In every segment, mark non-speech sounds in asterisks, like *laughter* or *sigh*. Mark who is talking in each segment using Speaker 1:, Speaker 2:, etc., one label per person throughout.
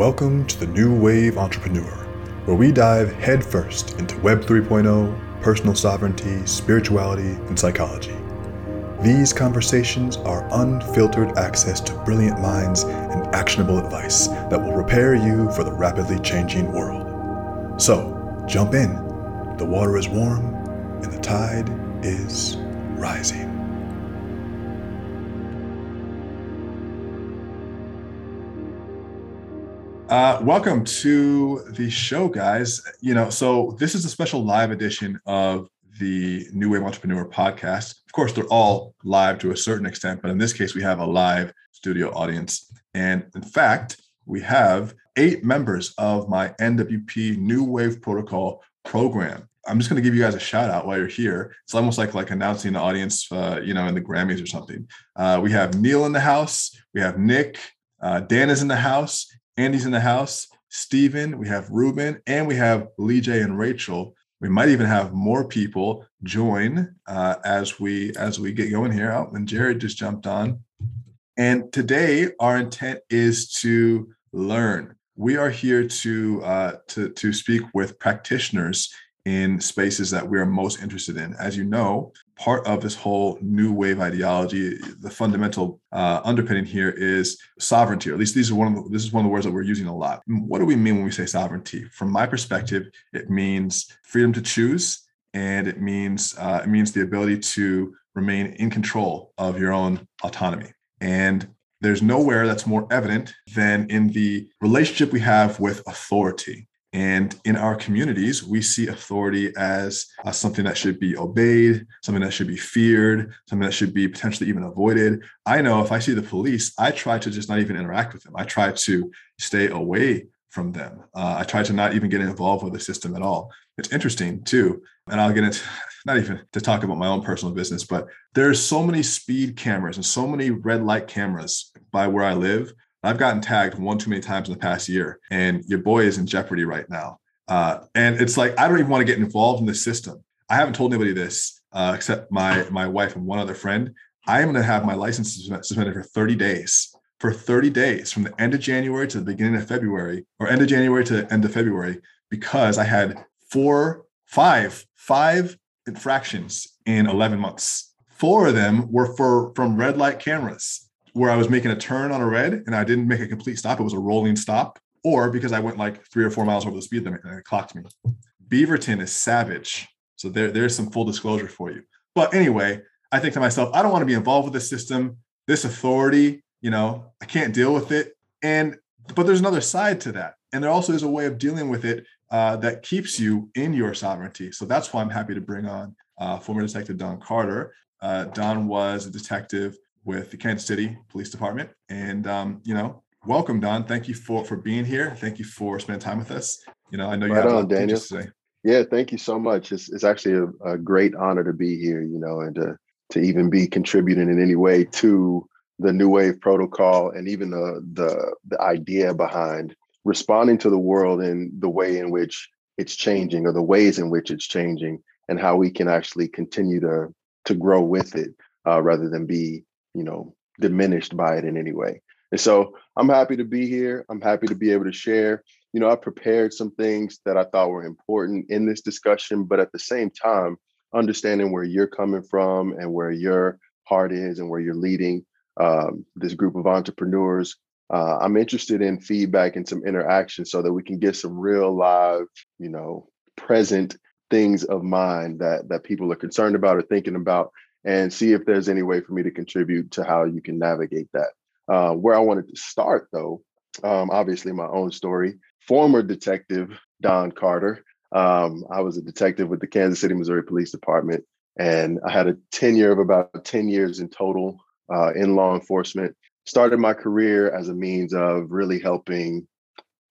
Speaker 1: Welcome to the New Wave Entrepreneur, where we dive headfirst into Web 3.0, personal sovereignty, spirituality, and psychology. These conversations are unfiltered access to brilliant minds and actionable advice that will prepare you for the rapidly changing world. So, jump in. The water is warm and the tide is rising. Uh, welcome to the show, guys. You know, so this is a special live edition of the New Wave Entrepreneur podcast. Of course, they're all live to a certain extent, but in this case, we have a live studio audience. And in fact, we have eight members of my NWP New Wave Protocol program. I'm just going to give you guys a shout out while you're here. It's almost like like announcing the audience, uh, you know, in the Grammys or something. Uh, we have Neil in the house. We have Nick. Uh, Dan is in the house, Andy's in the house, Stephen, we have Ruben, and we have Lee J and Rachel. We might even have more people join uh, as we as we get going here. Oh, and Jared just jumped on. And today, our intent is to learn. We are here to uh, to to speak with practitioners in spaces that we are most interested in. As you know, part of this whole new wave ideology, the fundamental uh, underpinning here is sovereignty. Or at least these are one of the, this is one of the words that we're using a lot. What do we mean when we say sovereignty? From my perspective, it means freedom to choose, and it means uh, it means the ability to remain in control of your own autonomy. And there's nowhere that's more evident than in the relationship we have with authority. And in our communities, we see authority as uh, something that should be obeyed, something that should be feared, something that should be potentially even avoided. I know if I see the police, I try to just not even interact with them. I try to stay away from them. Uh, I try to not even get involved with the system at all. It's interesting too. And I'll get into *laughs* not even to talk about my own personal business, but there's so many speed cameras and so many red light cameras by where I live I've gotten tagged one too many times in the past year, and your boy is in jeopardy right now. Uh, and it's like I don't even want to get involved in the system. I haven't told anybody this uh, except my my wife and one other friend. I am going to have my license suspended for 30 days. For 30 days, from the end of January to the beginning of February, or end of January to the end of February, because I had four, five, five infractions in 11 months. Four of them were for from red light cameras where I was making a turn on a red and I didn't make a complete stop. It was a rolling stop, or because I went like three or four miles over the speed limit and it clocked me. Beaverton is savage. So there, there's some full disclosure for you. But anyway, I think to myself, I don't want to be involved with this system, this authority, you know, I can't deal with it. And but there's another side to that. And there also is a way of dealing with it uh, that keeps you in your sovereignty. So that's why I'm happy to bring on uh, former detective Don Carter. Uh, Don was a detective with the Kansas City Police Department. And um, you know, welcome, Don. Thank you for for being here. Thank you for spending time with us. You know, I know you right have on, Daniel. today.
Speaker 2: Yeah, thank you so much. It's it's actually a, a, great honor to be here. You know, and to to even be contributing in any way to the New Wave Protocol and even the the the idea behind responding to the world in the way in which it's changing or the ways in which it's changing and how we can actually continue to to grow with it uh, rather than be you know, diminished by it in any way. And so I'm happy to be here. I'm happy to be able to share. You know, I prepared some things that I thought were important in this discussion, but at the same time, understanding where you're coming from and where your heart is and where you're leading um, this group of entrepreneurs. Uh, I'm interested in feedback and some interaction so that we can get some real live, you know, present things of mind that that people are concerned about or thinking about and see if there's any way for me to contribute to how you can navigate that. Uh, where I wanted to start, though, um, obviously my own story. Former detective Don Carter. Um, I was a detective with the Kansas City, Missouri Police Department, and I had a tenure of about 10 years in total uh, in law enforcement. Started my career as a means of really helping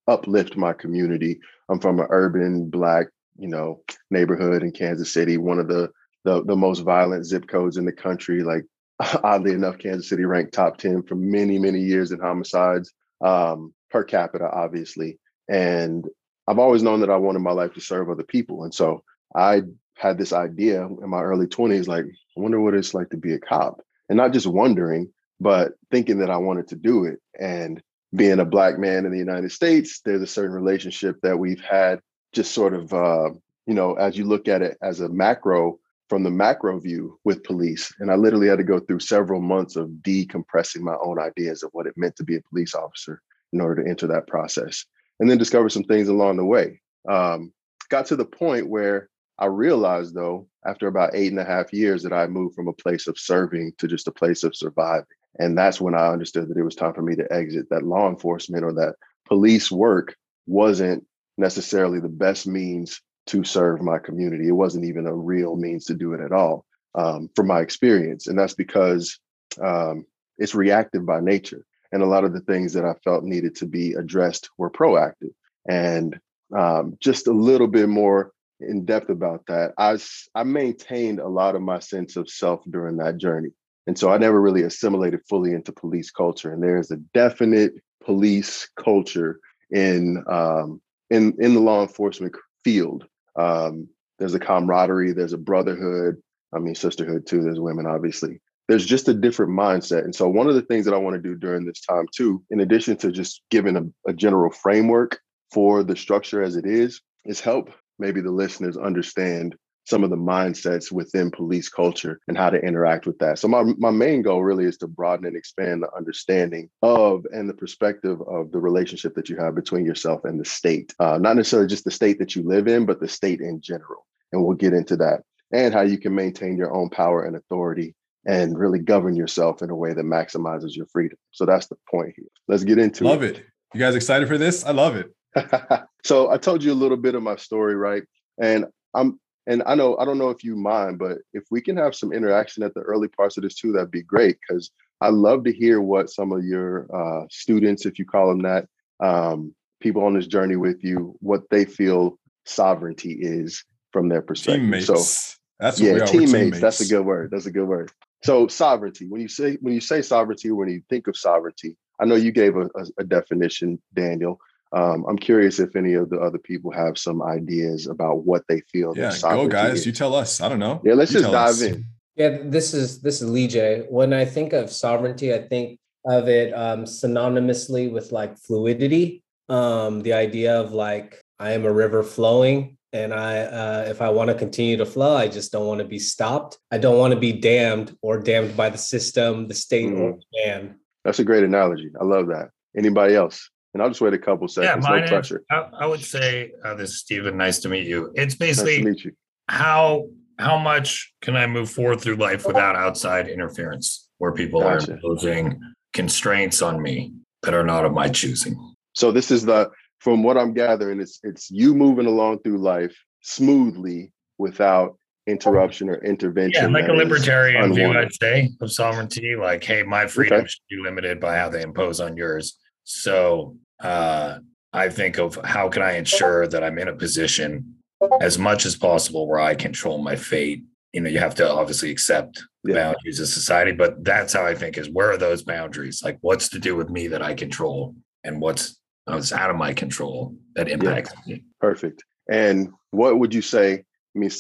Speaker 2: uplift my community. I'm from an urban black, you know, neighborhood in Kansas City, one of the the the most violent zip codes in the country. Like *laughs* oddly enough, Kansas City ranked top ten for many many years in homicides um, per capita, obviously. And I've always known that I wanted my life to serve other people, and so I had this idea in my early twenties, like I wonder what it's like to be a cop, and not just wondering, but thinking that I wanted to do it. And being a black man in the United States, there's a certain relationship that we've had just sort of, uh, you know, as you look at it as a macro, from the macro view with police. And I literally had to go through several months of decompressing my own ideas of what it meant to be a police officer in order to enter that process. And then discover some things along the way. Um, got to the point where I realized, though, after about eight and a half years, that I moved from a place of serving to just a place of surviving. And that's when I understood that it was time for me to exit that law enforcement or that police work wasn't necessarily the best means to serve my community. It wasn't even a real means to do it at all, um, from my experience. And that's because um, it's reactive by nature. And a lot of the things that I felt needed to be addressed were proactive. And um, just a little bit more in depth about that, I, I maintained a lot of my sense of self during that journey. And so I never really assimilated fully into police culture. And there's a definite police culture in um, in in the law enforcement field. Um, there's a camaraderie, there's a brotherhood. I mean, sisterhood too. There's women, obviously. There's just a different mindset. And so, one of the things that I want to do during this time, too, in addition to just giving a, a general framework for the structure as it is, is help maybe the listeners understand some of the mindsets within police culture and how to interact with that. So my my main goal really is to broaden and expand the understanding of and the perspective of the relationship that you have between yourself and the state. Uh, not necessarily just the state that you live in, but the state in general. And we'll get into that and how you can maintain your own power and authority and really govern yourself in a way that maximizes your freedom. So that's the point here. Let's get into
Speaker 1: love
Speaker 2: it.
Speaker 1: Love it. You guys excited for this? I love it. *laughs*
Speaker 2: so I told you a little bit of my story, right? And I'm and I know I don't know if you mind, but if we can have some interaction at the early parts of this too, that'd be great because I love to hear what some of your uh, students, if you call them that, um, people on this journey with you, what they feel sovereignty is from their perspective.
Speaker 1: Teammates.
Speaker 2: So
Speaker 1: that's
Speaker 2: yeah, teammates, teammates. That's a good word. That's a good word. So sovereignty. When you say when you say sovereignty, when you think of sovereignty, I know you gave a, a, a definition, Daniel. Um, I'm curious if any of the other people have some ideas about what they feel.
Speaker 1: Yeah, go guys. Is. You tell us. I don't know.
Speaker 2: Yeah, let's
Speaker 1: you
Speaker 2: just dive
Speaker 1: us.
Speaker 2: in.
Speaker 3: Yeah, this is this is Lee J. When I think of sovereignty, I think of it um, synonymously with like fluidity. Um, the idea of like I am a river flowing, and I uh, if I want to continue to flow, I just don't want to be stopped. I don't want to be dammed or damned by the system, the state, mm. or man.
Speaker 2: That's a great analogy. I love that. Anybody else? And I'll just wait a couple seconds. Yeah, no pressure.
Speaker 4: I, I, would say uh, this is Stephen. Nice to meet you. It's basically nice how how much can I move forward through life without outside interference, where people gotcha. are imposing constraints on me that are not of my choosing.
Speaker 2: So this is the from what I'm gathering, it's it's you moving along through life smoothly without interruption or intervention.
Speaker 4: Yeah, like a libertarian view, I'd say, of sovereignty. Like, hey, my freedom okay. should be limited by how they impose on yours. So uh, I think of how can I ensure that I'm in a position as much as possible where I control my fate. You know, you have to obviously accept the yeah. boundaries of society, but that's how I think is where are those boundaries? Like, what's to do with me that I control, and what's what's out of my control that impacts yeah. me.
Speaker 2: Perfect. And what would you say? I mean,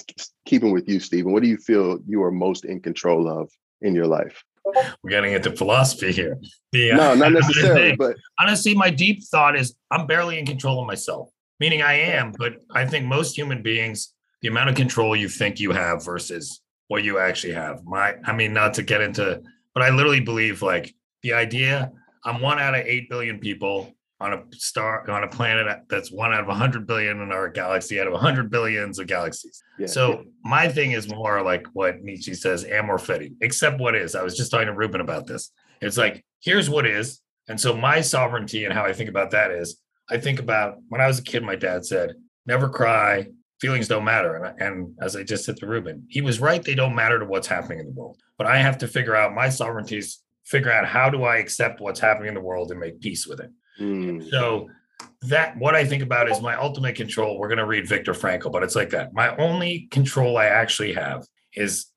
Speaker 2: keeping with you, Stephen, what do you feel you are most in control of in your life?
Speaker 4: We're getting into philosophy here.
Speaker 2: The, no, not *laughs* necessarily. but
Speaker 4: honestly, my deep thought is I'm barely in control of myself. Meaning I am, but I think most human beings, the amount of control you think you have versus what you actually have. My, I mean, not to get into, but I literally believe like the idea. I'm one out of eight billion people on a star on a planet that's one out of 100 billion in our galaxy out of 100 billions of galaxies. Yeah, so yeah. my thing is more like what nietzsche says amor fati except what is. I was just talking to ruben about this. It's like here's what is. And so my sovereignty and how i think about that is i think about when i was a kid my dad said never cry feelings don't matter. And, and as i just said to ruben he was right they don't matter to what's happening in the world. But i have to figure out my sovereignties figure out how do i accept what's happening in the world and make peace with it Mm. So that what I think about is my ultimate control. We're going to read Viktor Frankl, but it's like that. My only control I actually have is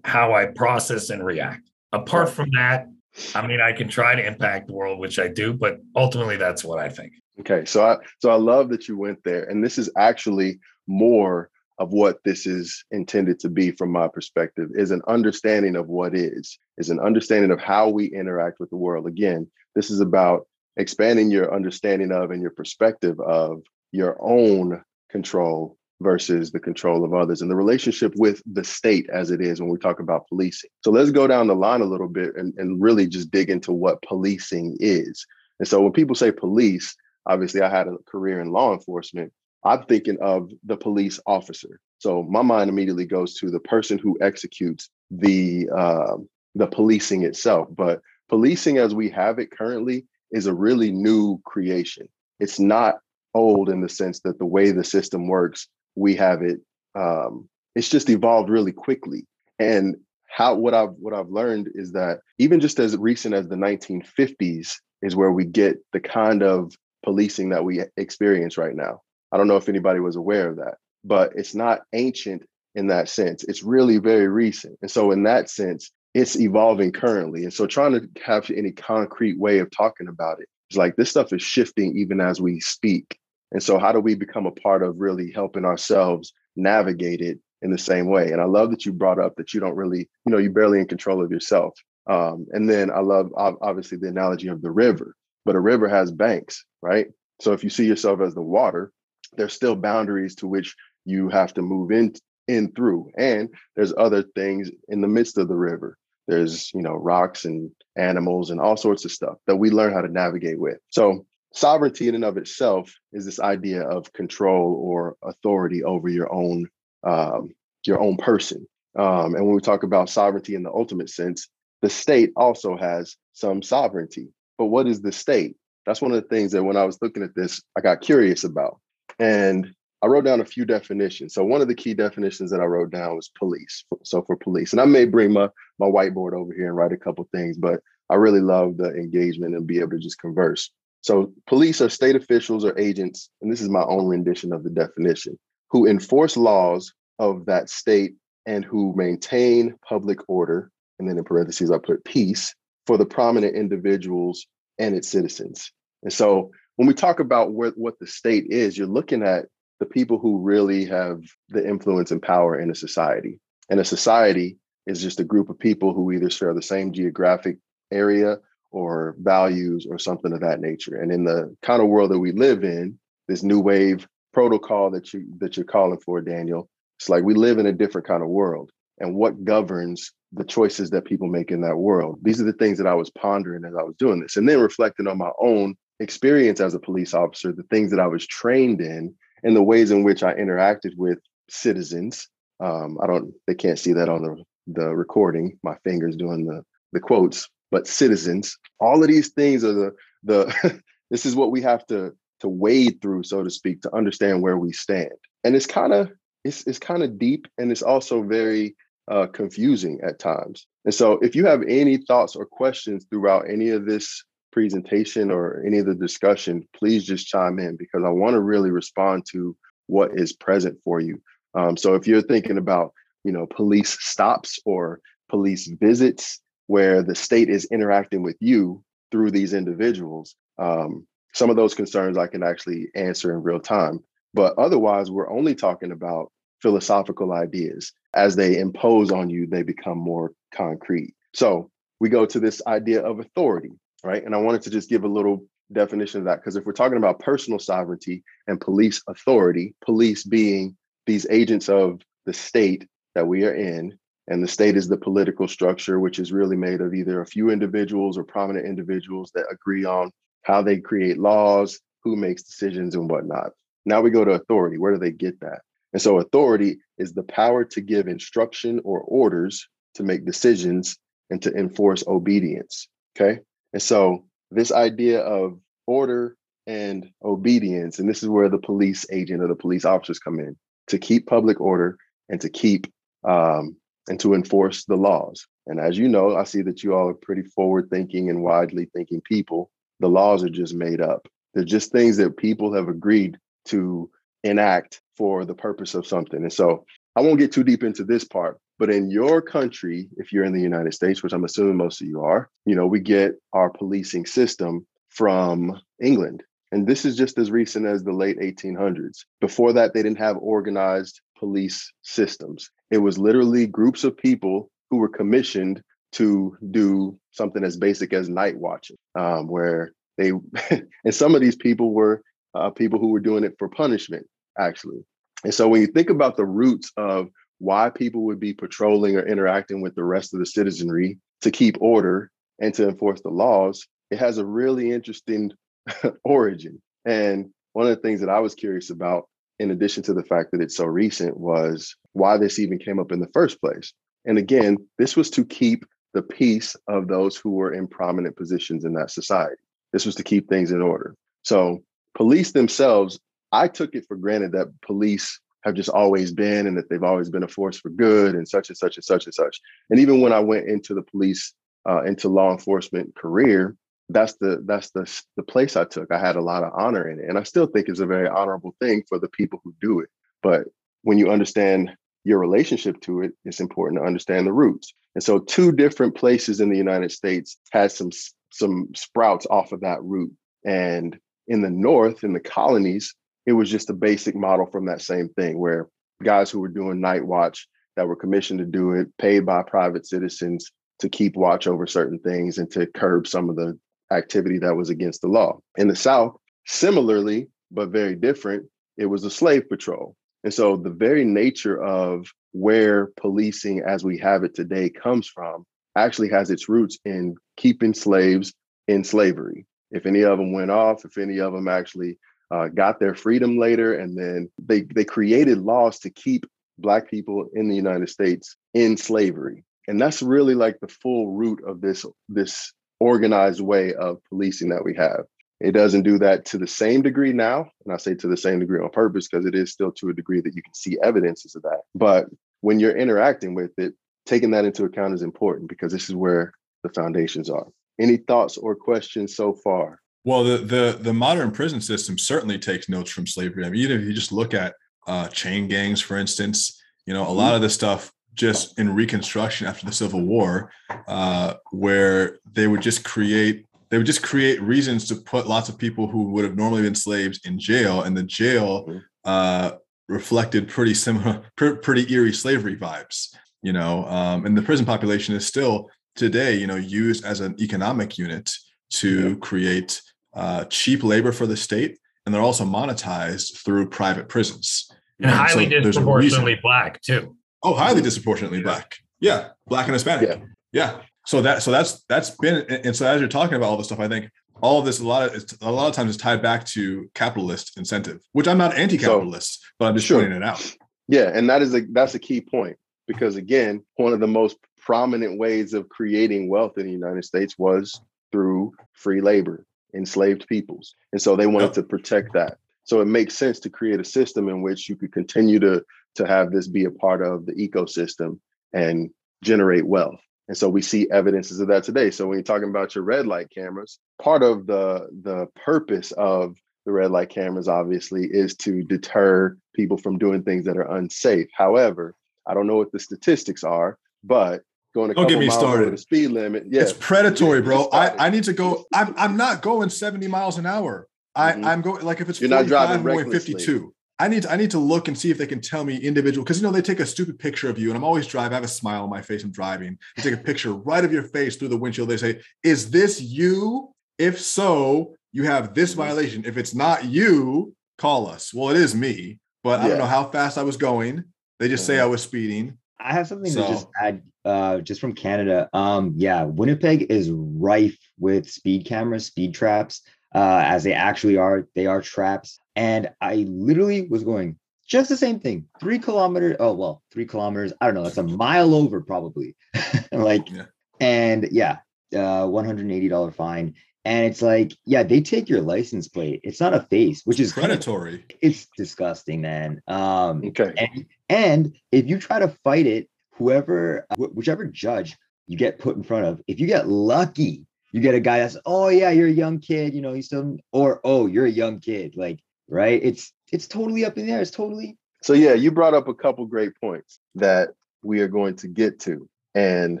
Speaker 4: how I process and react. Apart from that, I mean, I can try to impact the world, which I do, but ultimately, that's what I think.
Speaker 2: Okay, so I so I love that you went there, and this is actually more of what this is intended to be from my perspective is an understanding of what is is an understanding of how we interact with the world again this is about expanding your understanding of and your perspective of your own control versus the control of others and the relationship with the state as it is when we talk about policing. So let's go down the line a little bit and, and really just dig into what policing is. And so when people say police, obviously I had a career in law enforcement. I'm thinking of the police officer. So my mind immediately goes to the person who executes the uh, the policing itself. But policing as we have it currently is a really new creation. It's not old in the sense that the way the system works, we have it. Um, it's just evolved really quickly. And how what I've what I've learned is that even just as recent as the 1950s is where we get the kind of policing that we experience right now. I don't know if anybody was aware of that, but it's not ancient in that sense. It's really very recent. And so in that sense, it's evolving currently. And so trying to have any concrete way of talking about it, it's like this stuff is shifting even as we speak. And so how do we become a part of really helping ourselves navigate it in the same way? And I love that you brought up that you don't really, you know, you're barely in control of yourself. Um, and then I love obviously the analogy of the river, but a river has banks, right? So if you see yourself as the water, there's still boundaries to which you have to move in in through. And there's other things in the midst of the river. There's, you know, rocks and animals and all sorts of stuff that we learn how to navigate with. So sovereignty in and of itself is this idea of control or authority over your own um, your own person. Um, and when we talk about sovereignty in the ultimate sense, the state also has some sovereignty. But what is the state? That's one of the things that when I was looking at this, I got curious about. And I wrote down a few definitions. So one of the key definitions that I wrote down was police. So for police, and I may bring my my whiteboard over here and write a couple things, but I really love the engagement and be able to just converse. So police are state officials or agents, and this is my own rendition of the definition, who enforce laws of that state and who maintain public order. And then in parentheses, I put peace for the prominent individuals and its citizens. And so when we talk about where, what the state is, you're looking at the people who really have the influence and power in a society. And a society is just a group of people who either share the same geographic area or values or something of that nature. And in the kind of world that we live in, this new wave protocol that you that you're calling for, Daniel, it's like we live in a different kind of world. And what governs the choices that people make in that world? These are the things that I was pondering as I was doing this. And then reflecting on my own experience as a police officer, the things that I was trained in, and the ways in which I interacted with citizens. Um, I don't, they can't see that on the, the recording, my fingers doing the, the quotes, but citizens, all of these things are the, the, *laughs* this is what we have to, to wade through, so to speak, to understand where we stand. And it's kind of, it's, it's kind of deep and it's also very uh, confusing at times. And so if you have any thoughts or questions throughout any of this presentation or any of the discussion, please just chime in because I want to really respond to what is present for you. Um, so if you're thinking about, you know, police stops or police visits where the state is interacting with you through these individuals, um, some of those concerns I can actually answer in real time. But otherwise, we're only talking about philosophical ideas. As they impose on you, they become more concrete. So we go to this idea of authority right? And I wanted to just give a little definition of that because if we're talking about personal sovereignty and police authority, police being these agents of the state that we are in, and the state is the political structure, which is really made of either a few individuals or prominent individuals that agree on how they create laws, who makes decisions, and whatnot. Now we go to authority. Where do they get that? And so, authority is the power to give instruction or orders to make decisions and to enforce obedience. Okay. And so this idea of order and obedience, and this is where the police agent or the police officers come in to keep public order and to keep um, and to enforce the laws. And as you know, I see that you all are pretty forward thinking and widely thinking people. The laws are just made up. They're just things that people have agreed to enact for the purpose of something. And so I won't get too deep into this part, but in your country, if you're in the United States, which I'm assuming most of you are, you know, we get our policing system from England. And this is just as recent as the late 1800s. Before that, they didn't have organized police systems. It was literally groups of people who were commissioned to do something as basic as night watching, um, where They *laughs* and some of these people were uh, people who were doing it for punishment, actually. And so when you think about the roots of why people would be patrolling or interacting with the rest of the citizenry to keep order and to enforce the laws, it has a really interesting *laughs* origin. And one of the things that I was curious about, in addition to the fact that it's so recent, was why this even came up in the first place. And again, this was to keep the peace of those who were in prominent positions in that society. This was to keep things in order. So, police themselves, I took it for granted that police have just always been and that they've always been a force for good and such and such and such and such. And even when I went into the police, uh, into law enforcement career, that's the that's the the place I took. I had a lot of honor in it, and I still think it's a very honorable thing for the people who do it. But when you understand your relationship to it, it's important to understand the roots. And so, two different places in the United States had some some sprouts off of that root. And in the North, in the colonies, it was just a basic model from that same thing, where guys who were doing night watch that were commissioned to do it, paid by private citizens to keep watch over certain things and to curb some of the activity that was against the law. In the South, similarly, but very different, it was a slave patrol. And so the very nature of where policing as we have it today comes from actually has its roots in keeping slaves in slavery. If any of them went off, if any of them actually uh, got their freedom later, and then they they created laws to keep black people in the United States in slavery, and that's really like the full root of this this organized way of policing that we have. It doesn't do that to the same degree now. And I say to the same degree on purpose because it is still to a degree that you can see evidences of that. But when you're interacting with it, taking that into account is important because this is where the foundations are. Any thoughts or questions so far?
Speaker 1: Well, the the the modern prison system certainly takes notes from slavery. I mean, even if you just look at uh, chain gangs, for instance, you know, a lot mm-hmm. of the stuff just in Reconstruction after the Civil War, uh, where they would just create they would just create reasons to put lots of people who would have normally been slaves in jail, and the jail mm-hmm. uh, reflected pretty similar, *laughs* pretty eerie slavery vibes. You know, um, and the prison population is still today, you know, used as an economic unit to create uh, cheap labor for the state, and they're also monetized through private prisons.
Speaker 4: And, and highly so disproportionately black too.
Speaker 1: Oh, highly disproportionately yeah. black. Yeah, black and Hispanic. Yeah. yeah. So that so that's that's been and so as you're talking about all this stuff, I think all of this a lot of a lot of times is tied back to capitalist incentive, which I'm not anti-capitalist, so, but I'm just sure. pointing it out.
Speaker 2: Yeah, and that is a that's a key point because again, one of the most prominent ways of creating wealth in the United States was through free labor, enslaved peoples, and so they wanted yep. to protect that. So it makes sense to create a system in which you could continue to to have this be a part of the ecosystem and generate wealth. And so we see evidences of that today. So when you're talking about your red light cameras, part of the the purpose of the red light cameras obviously is to deter people from doing things that are unsafe. However, I don't know what the statistics are, but going a don't get me started. the speed limit, yeah,
Speaker 1: it's predatory, bro. I, I need to go. I'm I'm not going 70 miles an hour. I mm-hmm. I'm going like if it's you're not driving I'm going 52. I need to, I need to look and see if they can tell me individual because you know they take a stupid picture of you and I'm always driving. I have a smile on my face. I'm driving. They take a picture right of your face through the windshield. They say, "Is this you? If so, you have this mm-hmm. violation. If it's not you, call us." Well, it is me, but yeah. I don't know how fast I was going. They just say I was speeding.
Speaker 5: I have something so. to just add, uh, just from Canada. Um, yeah, Winnipeg is rife with speed cameras, speed traps uh, as they actually are. They are traps. And I literally was going just the same thing. Three kilometers. Oh, well, three kilometers. I don't know. That's a mile over probably. *laughs* like, yeah. and yeah, uh, $180 fine. And it's like, yeah, they take your license plate. It's not a face, which is
Speaker 1: predatory.
Speaker 5: Kind of, it's disgusting, man. Um, okay. And, and if you try to fight it, whoever, whichever judge you get put in front of, if you get lucky you get a guy that's oh yeah you're a young kid you know he's still or oh you're a young kid like right it's it's totally up in there it's totally
Speaker 2: so yeah you brought up a couple great points that we are going to get to and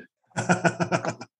Speaker 2: *laughs*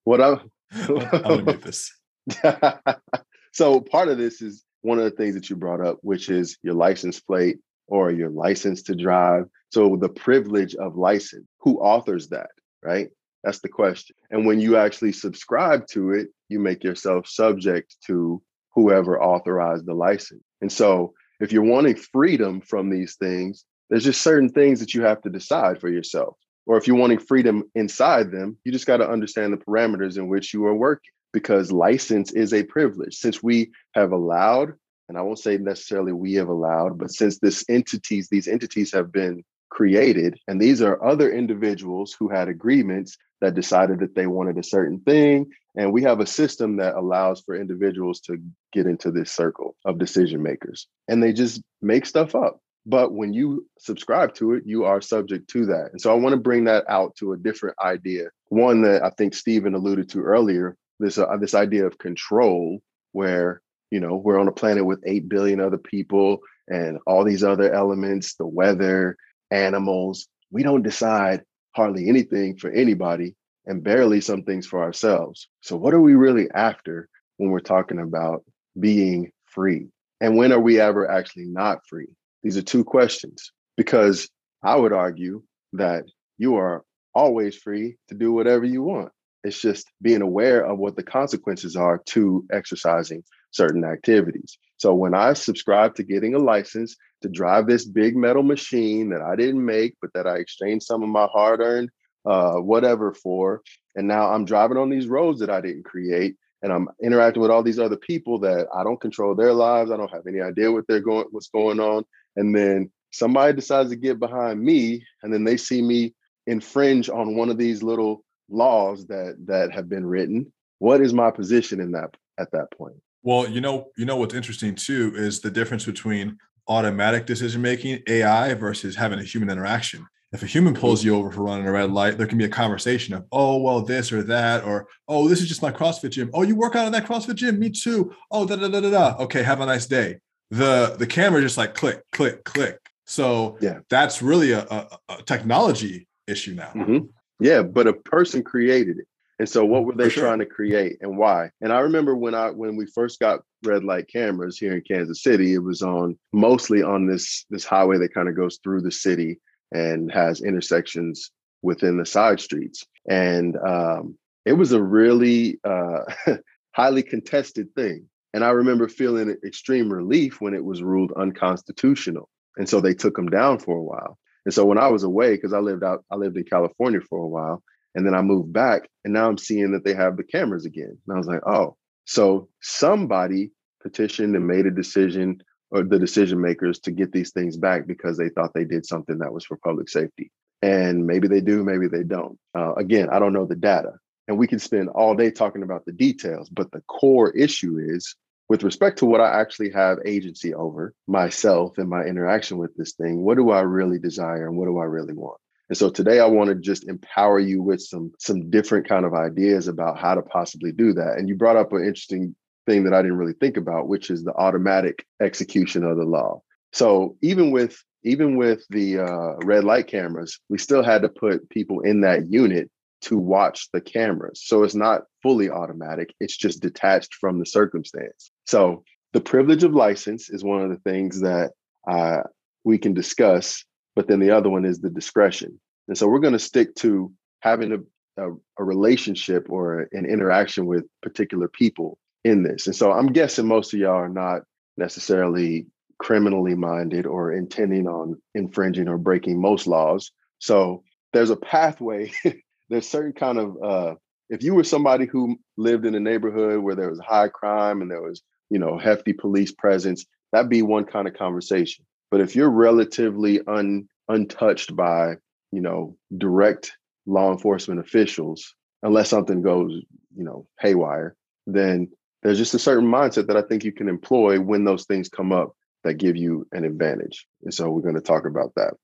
Speaker 2: what i'm i'm gonna this *laughs* so part of this is one of the things that you brought up which is your license plate or your license to drive so the privilege of license who authors that right that's the question. And when you actually subscribe to it, you make yourself subject to whoever authorized the license. And so if you're wanting freedom from these things, there's just certain things that you have to decide for yourself. Or if you're wanting freedom inside them, you just got to understand the parameters in which you are working because license is a privilege. Since we have allowed, and I won't say necessarily we have allowed, but since this entities, these entities have been created, and these are other individuals who had agreements that decided that they wanted a certain thing. And we have a system that allows for individuals to get into this circle of decision makers, and they just make stuff up. But when you subscribe to it, you are subject to that. And so I want to bring that out to a different idea. One that I think Stephen alluded to earlier, this uh, this idea of control where you know we're on a planet with 8 billion other people and all these other elements the weather animals we don't decide hardly anything for anybody and barely some things for ourselves. So what are we really after when we're talking about being free? And when are we ever actually not free? These are two questions because i would argue that you are always free to do whatever you want it's just being aware of what the consequences are to exercising certain activities. So when I subscribe to getting a license to drive this big metal machine that I didn't make, but that I exchanged some of my hard earned uh, whatever for, and now I'm driving on these roads that I didn't create, and I'm interacting with all these other people that I don't control their lives. I don't have any idea what they're going, what's going on, and then somebody decides to get behind me, and then they see me infringe on one of these little laws that that have been written what is my position in that at that point?
Speaker 1: Well you know you know what's interesting too is the difference between automatic decision making ai versus having a human interaction. If a human pulls you over for running a red light there can be a conversation of oh well this or that or oh this is just my crossfit gym. Oh you work out in that crossfit gym? Me too. Oh da da da da da. Okay have a nice day. The the camera just like click click click. So yeah. that's really a, a, a technology issue now.
Speaker 2: Mm-hmm. Yeah, but a person created it. And so what were they sure. trying to create and why? And I remember when I when we first got red light cameras here in Kansas City, it was on mostly on this this highway that kind of goes through the city and has intersections within the side streets. And um, it was a really uh, *laughs* highly contested thing. And I remember feeling extreme relief when it was ruled unconstitutional. And so they took them down for a while. And so when I was away, because I lived out, I lived in California for a while, and then I moved back, and now I'm seeing that they have the cameras again. And I was like, oh, so somebody petitioned and made a decision, or the decision makers to get these things back because they thought they did something that was for public safety. And maybe they do, maybe they don't. Uh, again, I don't know the data. And we can spend all day talking about the details, but the core issue is with respect to what I actually have agency over myself and my interaction with this thing, what do I really desire and what do I really want? And so today I want to just empower you with some some different kind of ideas about how to possibly do that. And you brought up an interesting thing that I didn't really think about, which is the automatic execution of the law. So even with even with the uh, red light cameras, we still had to put people in that unit to watch the cameras. So it's not fully automatic, it's just detached from the circumstance. So the privilege of license is one of the things that uh, we can discuss, but then the other one is the discretion. And so we're going to stick to having a, a, a relationship or an interaction with particular people in this. And so I'm guessing most of y'all are not necessarily criminally minded or intending on infringing or breaking most laws. So there's a pathway *laughs* there's certain kind of uh, if you were somebody who lived in a neighborhood where there was high crime and there was you know hefty police presence, that'd be one kind of conversation. But if you're relatively un, untouched by you know direct law enforcement officials, unless something goes you know haywire, then there's just a certain mindset that I think you can employ when those things come up that give you an advantage. And so we're going to talk about that.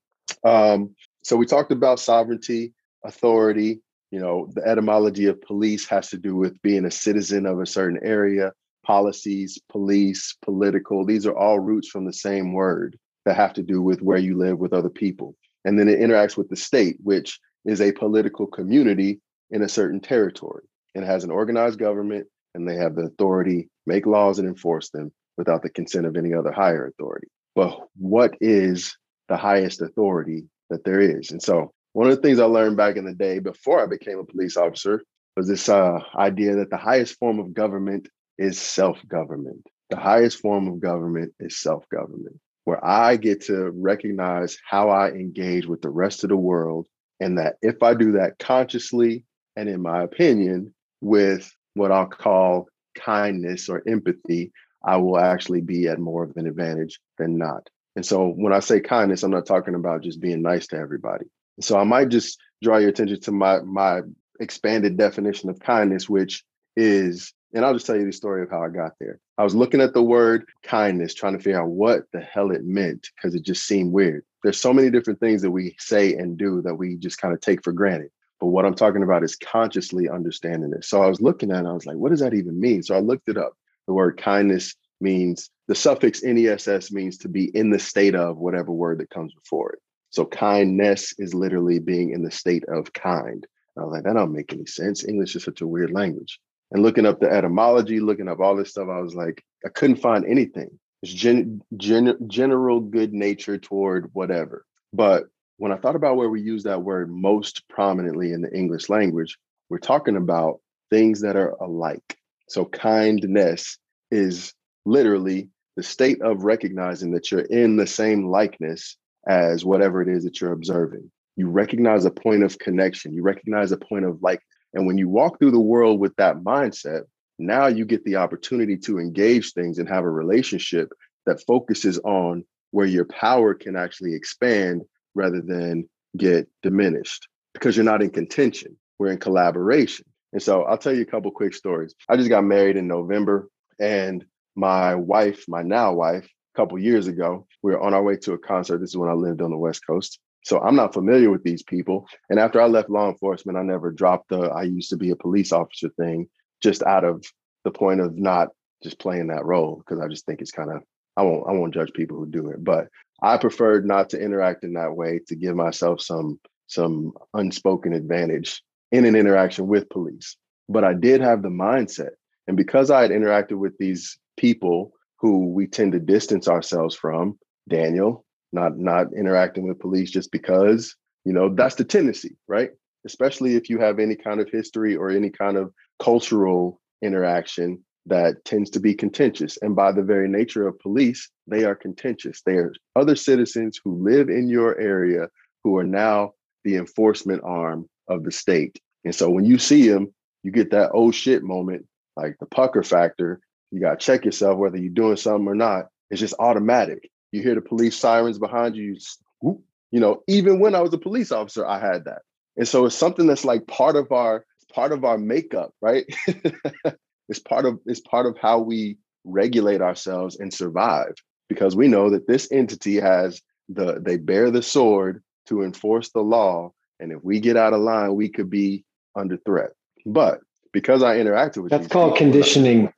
Speaker 2: Um, so we talked about sovereignty authority. You know, the etymology of police has to do with being a citizen of a certain area. Policies, police, political, these are all roots from the same word that have to do with where you live with other people. And then it interacts with the state, which is a political community in a certain territory and has an organized government and they have the authority make laws and enforce them without the consent of any other higher authority. But what is the highest authority that there is? And so one of the things I learned back in the day before I became a police officer was this uh, idea that the highest form of government is self government. the highest form of government is self government, where I get to recognize how I engage with the rest of the world. And that if I do that consciously and, in my opinion, with what I'll call kindness or empathy, I will actually be at more of an advantage than not. And so when I say kindness, I'm not talking about just being nice to everybody. So I might just draw your attention to my my expanded definition of kindness, which is, and I'll just tell you the story of how I got there. I was looking at the word kindness, trying to figure out what the hell it meant because it just seemed weird. There's so many different things that we say and do that we just kind of take for granted. But what I'm talking about is consciously understanding it. So I was looking at it, I was like, what does that even mean? So I looked it up. The word kindness means the suffix ness means to be in the state of whatever word that comes before it. So kindness is literally being in the state of kind. I was like, that don't make any sense. English is such a weird language. And looking up the etymology, looking up all this stuff, I was like, I couldn't find anything. It's gen, gen, general good nature toward whatever. But when I thought about where we use that word most prominently in the English language, we're talking about things that are alike. So kindness is literally the state of recognizing that you're in the same likeness as whatever it is that you're observing. You recognize a point of connection, you recognize a point of like, and when you walk through the world with that mindset, now you get the opportunity to engage things and have a relationship that focuses on where your power can actually expand rather than get diminished because you're not in contention. We're in collaboration. And so I'll tell you a couple quick stories. I just got married in November and my wife, my now wife, couple years ago, we were on our way to a concert. This is when I lived on the West Coast. So I'm not familiar with these people. And after I left law enforcement, I never dropped the I used to be a police officer thing just out of the point of not just playing that role because I just think it's kind of I won't I won't judge people who do it, but I preferred not to interact in that way to give myself some some unspoken advantage in an interaction with police. But I did have the mindset. And because I had interacted with these people who we tend to distance ourselves from, Daniel, not not interacting with police just because, you know, that's the tendency, right? Especially if you have any kind of history or any kind of cultural interaction that tends to be contentious. And by the very nature of police, they are contentious. They are other citizens who live in your area who are now the enforcement arm of the state. And so when you see them, you get that oh shit moment, like the pucker factor, you got to check yourself whether you're doing something or not. It's just automatic. You hear the police sirens behind you. You, you know, even when I was a police officer, I had that. And so it's something that's like part of our part of our makeup, right? *laughs* it's part of it's part of how we regulate ourselves and survive because we know that this entity has the they bear the sword to enforce the law and if we get out of line we could be under threat but because i interacted with
Speaker 6: that's called people, conditioning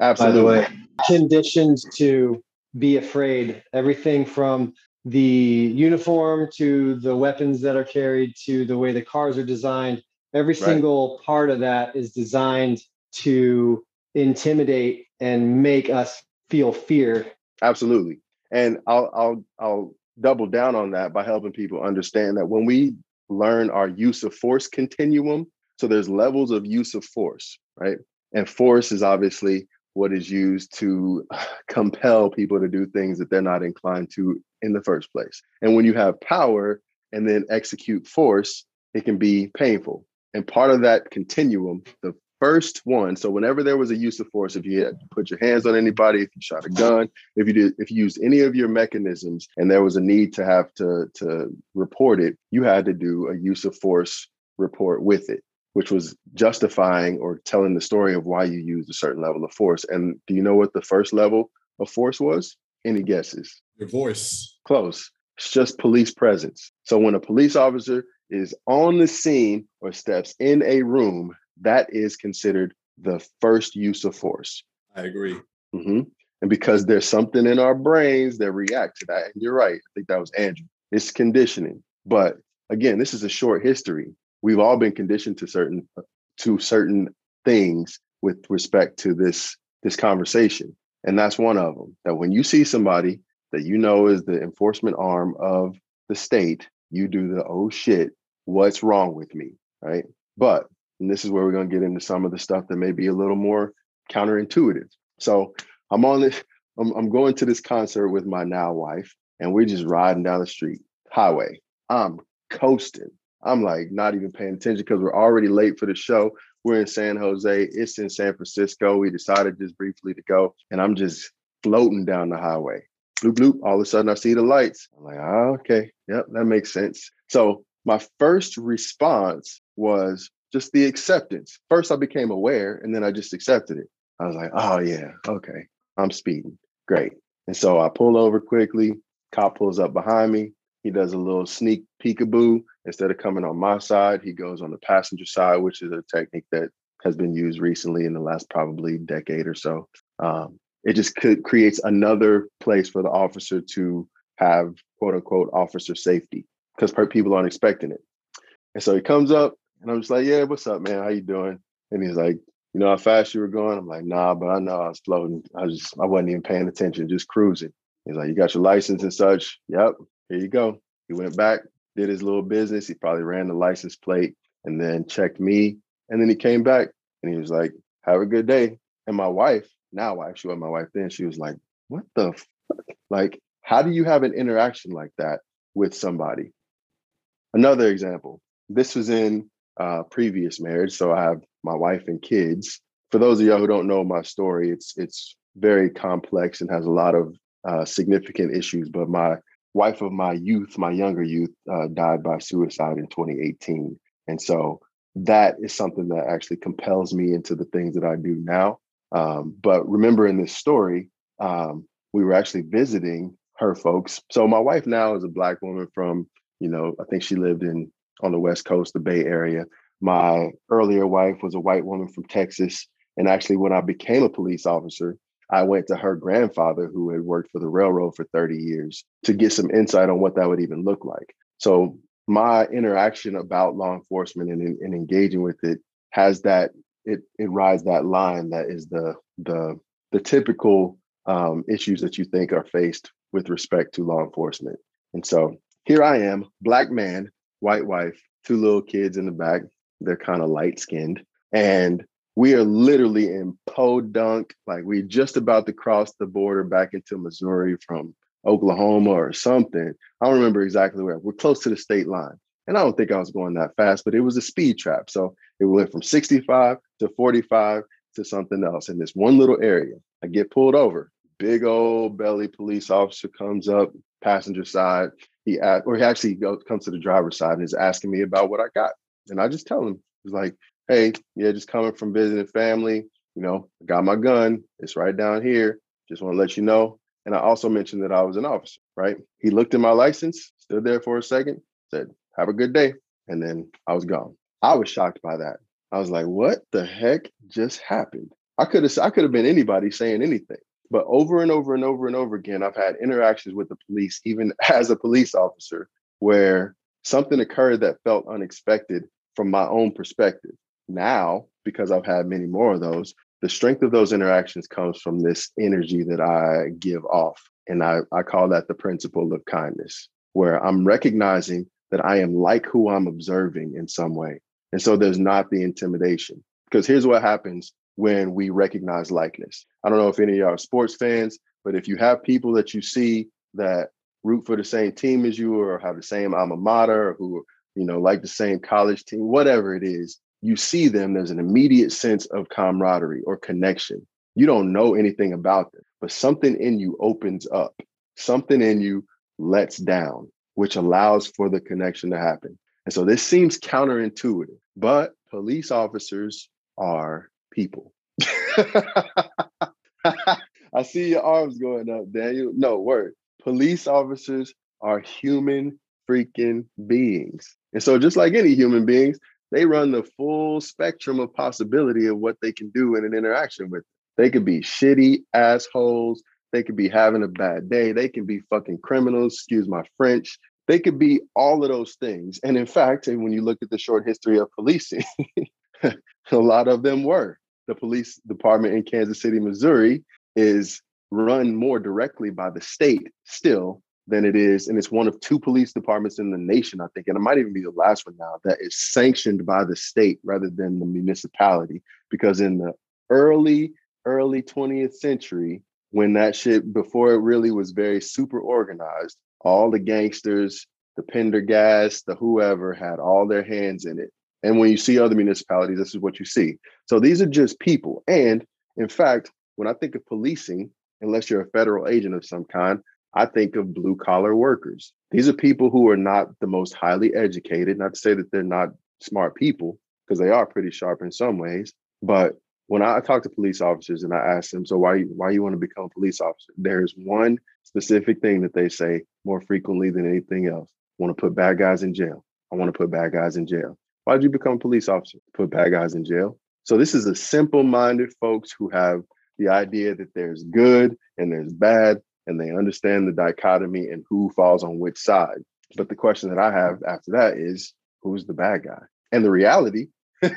Speaker 2: Absolutely.
Speaker 6: By the way, conditioned to be afraid. Everything from the uniform to the weapons that are carried to the way the cars are designed. Every right. single part of that is designed to intimidate and make us feel fear.
Speaker 2: Absolutely. And I'll I'll I'll double down on that by helping people understand that when we learn our use of force continuum, so there's levels of use of force, right? And force is obviously what is used to *laughs* compel people to do things that they're not inclined to in the first place. And when you have power and then execute force, it can be painful. And part of that continuum, the first one, so whenever there was a use of force, if you had put your hands on anybody, if you shot a gun, if you did, if you used any of your mechanisms and there was a need to have to to report it, you had to do a use of force report with it which was justifying or telling the story of why you used a certain level of force. And do you know what the first level of force was? Any guesses?
Speaker 1: Your voice.
Speaker 2: Close. It's just police presence. So when a police officer is on the scene or steps in a room, that is considered the first use of force.
Speaker 1: I agree.
Speaker 2: Mm-hmm. And because there's something in our brains that react to that. And you're right. I think that was Andrew. It's conditioning. But again, this is a short history we've all been conditioned to certain to certain things with respect to this this conversation and that's one of them that when you see somebody that you know is the enforcement arm of the state you do the oh shit what's wrong with me right but and this is where we're going to get into some of the stuff that may be a little more counterintuitive so I'm on this. I'm, I'm going to this concert with my now wife, and we're just riding down the street highway. I'm coasting. I'm like not even paying attention because we're already late for the show. We're in San Jose. It's in San Francisco. We decided just briefly to go, and I'm just floating down the highway. Bloop bloop. All of a sudden, I see the lights. I'm like, oh, okay, yep, that makes sense. So my first response was just the acceptance. First, I became aware, and then I just accepted it. I was like, oh yeah, okay, I'm speeding. Great. And so I pull over quickly. Cop pulls up behind me. He does a little sneak peekaboo. Instead of coming on my side, he goes on the passenger side, which is a technique that has been used recently in the last probably decade or so. Um, it just could, creates another place for the officer to have quote unquote officer safety because people aren't expecting it. And so he comes up and I'm just like, yeah, what's up, man? How you doing? And he's like, you know how fast you were going? I'm like, nah, but I know I was floating. I was just I wasn't even paying attention, just cruising. He's like, you got your license and such. Yep, here you go. He went back, did his little business. He probably ran the license plate and then checked me. And then he came back and he was like, have a good day. And my wife, now she was my wife then, she was like, what the fuck? Like, how do you have an interaction like that with somebody? Another example. This was in uh, previous marriage. So I have my wife and kids. For those of y'all who don't know my story, it's it's very complex and has a lot of uh, significant issues. But my wife of my youth, my younger youth, uh, died by suicide in 2018, and so that is something that actually compels me into the things that I do now. Um, but remember, in this story, um, we were actually visiting her folks. So my wife now is a black woman from, you know, I think she lived in on the West Coast, the Bay Area. My earlier wife was a white woman from Texas. And actually, when I became a police officer, I went to her grandfather, who had worked for the railroad for 30 years, to get some insight on what that would even look like. So, my interaction about law enforcement and, and engaging with it has that it it rides that line that is the the the typical um, issues that you think are faced with respect to law enforcement. And so here I am, black man, white wife, two little kids in the back. They're kind of light skinned. And we are literally in Podunk. Like we're just about to cross the border back into Missouri from Oklahoma or something. I don't remember exactly where. We're close to the state line. And I don't think I was going that fast, but it was a speed trap. So it went from 65 to 45 to something else in this one little area. I get pulled over. Big old belly police officer comes up, passenger side he asked, or he actually goes, comes to the driver's side and is asking me about what I got. And I just tell him, he's like, hey, yeah, just coming from visiting family. You know, I got my gun. It's right down here. Just want to let you know. And I also mentioned that I was an officer, right? He looked at my license, stood there for a second, said, have a good day. And then I was gone. I was shocked by that. I was like, what the heck just happened? I could have I could have been anybody saying anything. But over and over and over and over again, I've had interactions with the police, even *laughs* as a police officer, where something occurred that felt unexpected from my own perspective. Now, because I've had many more of those, the strength of those interactions comes from this energy that I give off. And I, I call that the principle of kindness, where I'm recognizing that I am like who I'm observing in some way. And so there's not the intimidation. Because here's what happens when we recognize likeness. I don't know if any of y'all are sports fans, but if you have people that you see that root for the same team as you or have the same alma mater or who, you know, like the same college team, whatever it is, you see them, there's an immediate sense of camaraderie or connection. You don't know anything about them, but something in you opens up, something in you lets down, which allows for the connection to happen. And so this seems counterintuitive, but police officers are people. *laughs* I see your arms going up, Daniel. No, word. Police officers are human freaking beings. And so, just like any human beings, they run the full spectrum of possibility of what they can do in an interaction with. They could be shitty assholes. They could be having a bad day. They can be fucking criminals, excuse my French. They could be all of those things. And in fact, and when you look at the short history of policing, *laughs* a lot of them were the police department in Kansas City, Missouri is run more directly by the state still than it is. And it's one of two police departments in the nation, I think. And it might even be the last one now that is sanctioned by the state rather than the municipality. Because in the early, early 20th century, when that shit before it really was very super organized, all the gangsters, the Pendergast, the whoever had all their hands in it. And when you see other municipalities, this is what you see. So these are just people. And in fact, when I think of policing, unless you're a federal agent of some kind, I think of blue collar workers. These are people who are not the most highly educated, not to say that they're not smart people, because they are pretty sharp in some ways. But when I talk to police officers and I ask them, so why why you want to become a police officer? There's one specific thing that they say more frequently than anything else. I want to put bad guys in jail. I want to put bad guys in jail. Why did you become a police officer? Put bad guys in jail. So this is a simple-minded folks who have the idea that there's good and there's bad, and they understand the dichotomy and who falls on which side. But the question that I have after that is, who's the bad guy? And the reality *laughs* and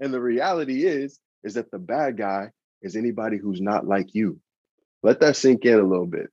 Speaker 2: the reality is, is that the bad guy is anybody who's not like you. Let that sink in a little bit.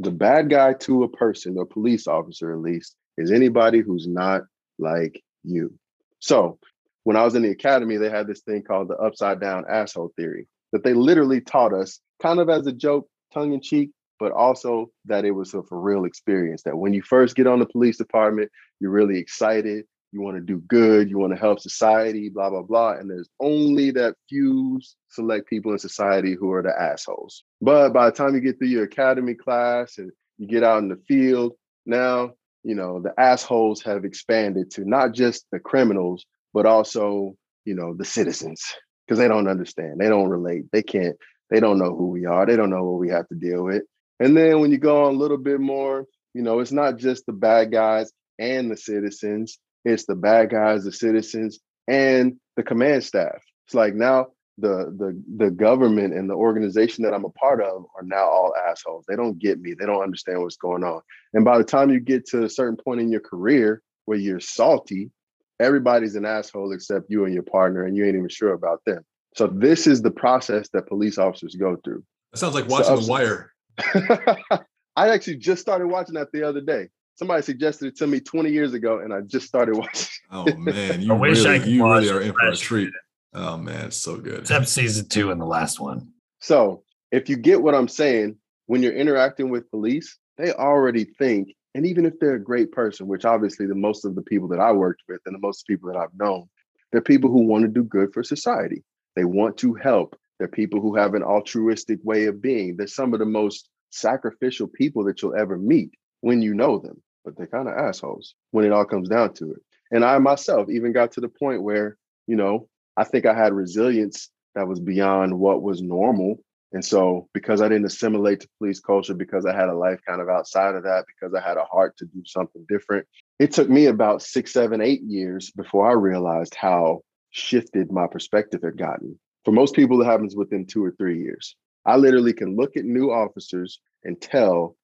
Speaker 2: The bad guy to a person, a police officer at least, is anybody who's not like you. So when I was in the academy, they had this thing called the upside down asshole theory that they literally taught us kind of as a joke, tongue in cheek, but also that it was a for real experience. That when you first get on the police department, you're really excited you want to do good, you want to help society, blah, blah, blah. And there's only that few select people in society who are the assholes. But by the time you get through your academy class and you get out in the field, now, you know, the assholes have expanded to not just the criminals, but also, you know, the citizens, because they don't understand, they don't relate, they can't, they don't know who we are, they don't know what we have to deal with. And then when you go on a little bit more, you know, it's not just the bad guys and the citizens it's the bad guys, the citizens, and the command staff. It's like now the the the government and the organization that I'm a part of are now all assholes. They don't get me. They don't understand what's going on. And by the time you get to a certain point in your career where you're salty, everybody's an asshole except you and your partner, and you ain't even sure about them. So this is the process that police officers go through.
Speaker 1: It sounds like watching so, The Wire. *laughs*
Speaker 2: I actually just started watching that the other day somebody suggested it to me 20 years ago, and I just started *laughs* watching.
Speaker 1: oh man, you really, you really are in for a treat. Oh man, it's so good.
Speaker 4: Except season two and the last one.
Speaker 2: So if you get what I'm saying, when you're interacting with police, they already think, and even if they're a great person, which obviously the most of the people that I worked with and the most people that I've known, they're people who want to do good for society. They want to help. They're people who have an altruistic way of being. They're some of the most sacrificial people that you'll ever meet when you know them, but they're kind of assholes when it all comes down to it. And I myself even got to the point where, you know, I think I had resilience that was beyond what was normal. And so, because I didn't assimilate to police culture, because I had a life kind of outside of that, because I had a heart to do something different, it took me about six, seven, eight years before I realized how shifted my perspective had gotten. For most people, it happens within two or three years. I literally can look at new officers and tell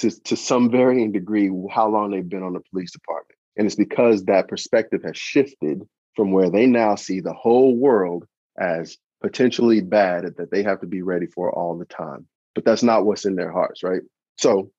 Speaker 2: to, to some varying degree how long they've been on the police department. And it's because that perspective has shifted from where they now see the whole world as potentially bad that they have to be ready for all the time. But that's not what's in their hearts, right? So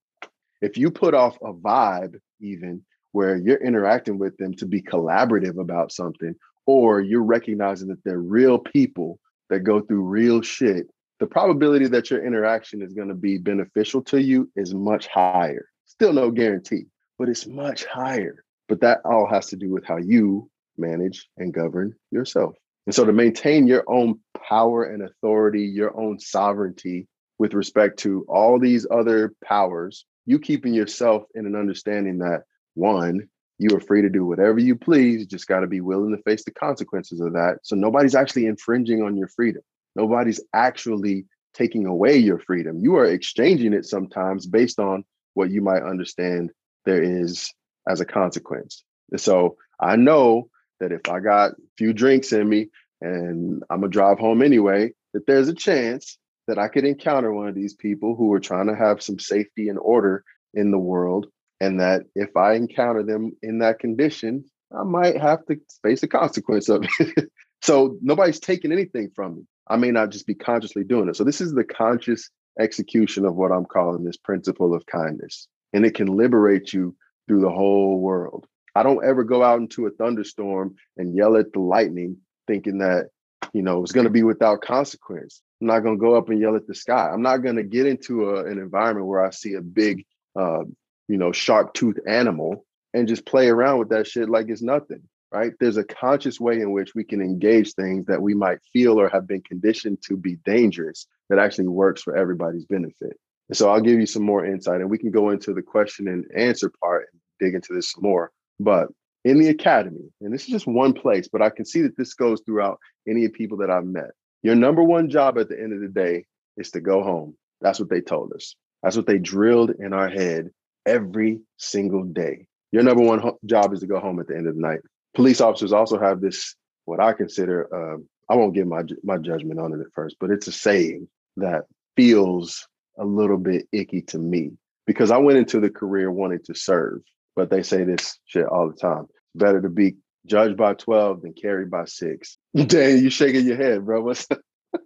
Speaker 2: if you put off a vibe, even where you're interacting with them to be collaborative about something, or you're recognizing that they're real people that go through real shit the probability that your interaction is going to be beneficial to you is much higher. Still no guarantee, but it's much higher. But that all has to do with how you manage and govern yourself. And so to maintain your own power and authority, your own sovereignty with respect to all these other powers, you keeping yourself in an understanding that one, you are free to do whatever you please, you just got to be willing to face the consequences of that. So nobody's actually infringing on your freedom. Nobody's actually taking away your freedom. You are exchanging it sometimes based on what you might understand there is as a consequence. And so I know that if I got a few drinks in me and I'm gonna drive home anyway, that there's a chance that I could encounter one of these people who are trying to have some safety and order in the world. And that if I encounter them in that condition, I might have to face the consequence of it. *laughs* so nobody's taking anything from me. I may not just be consciously doing it. So this is the conscious execution of what I'm calling this principle of kindness. And it can liberate you through the whole world. I don't ever go out into a thunderstorm and yell at the lightning thinking that, you know, it's going to be without consequence. I'm not going to go up and yell at the sky. I'm not going to get into a, an environment where I see a big, uh, you know, sharp tooth animal and just play around with that shit like it's nothing, right? There's a conscious way in which we can engage things that we might feel or have been conditioned to be dangerous that actually works for everybody's benefit. And so I'll give you some more insight and we can go into the question and answer part and dig into this some more. But in the academy, and this is just one place, but I can see that this goes throughout any of people that I've met. Your number one job at the end of the day is to go home. That's what they told us. That's what they drilled in our head every single day. Your number one ho- job is to go home at the end of the night. Police officers also have this, what I consider, uh, I won't give my my judgment on it at first, but it's a saying that feels a little bit icky to me because I went into the career wanting to serve, but they say this shit all the time. Better to be judged by 12 than carried by six. *laughs* Dang, you shaking your head, bro. What's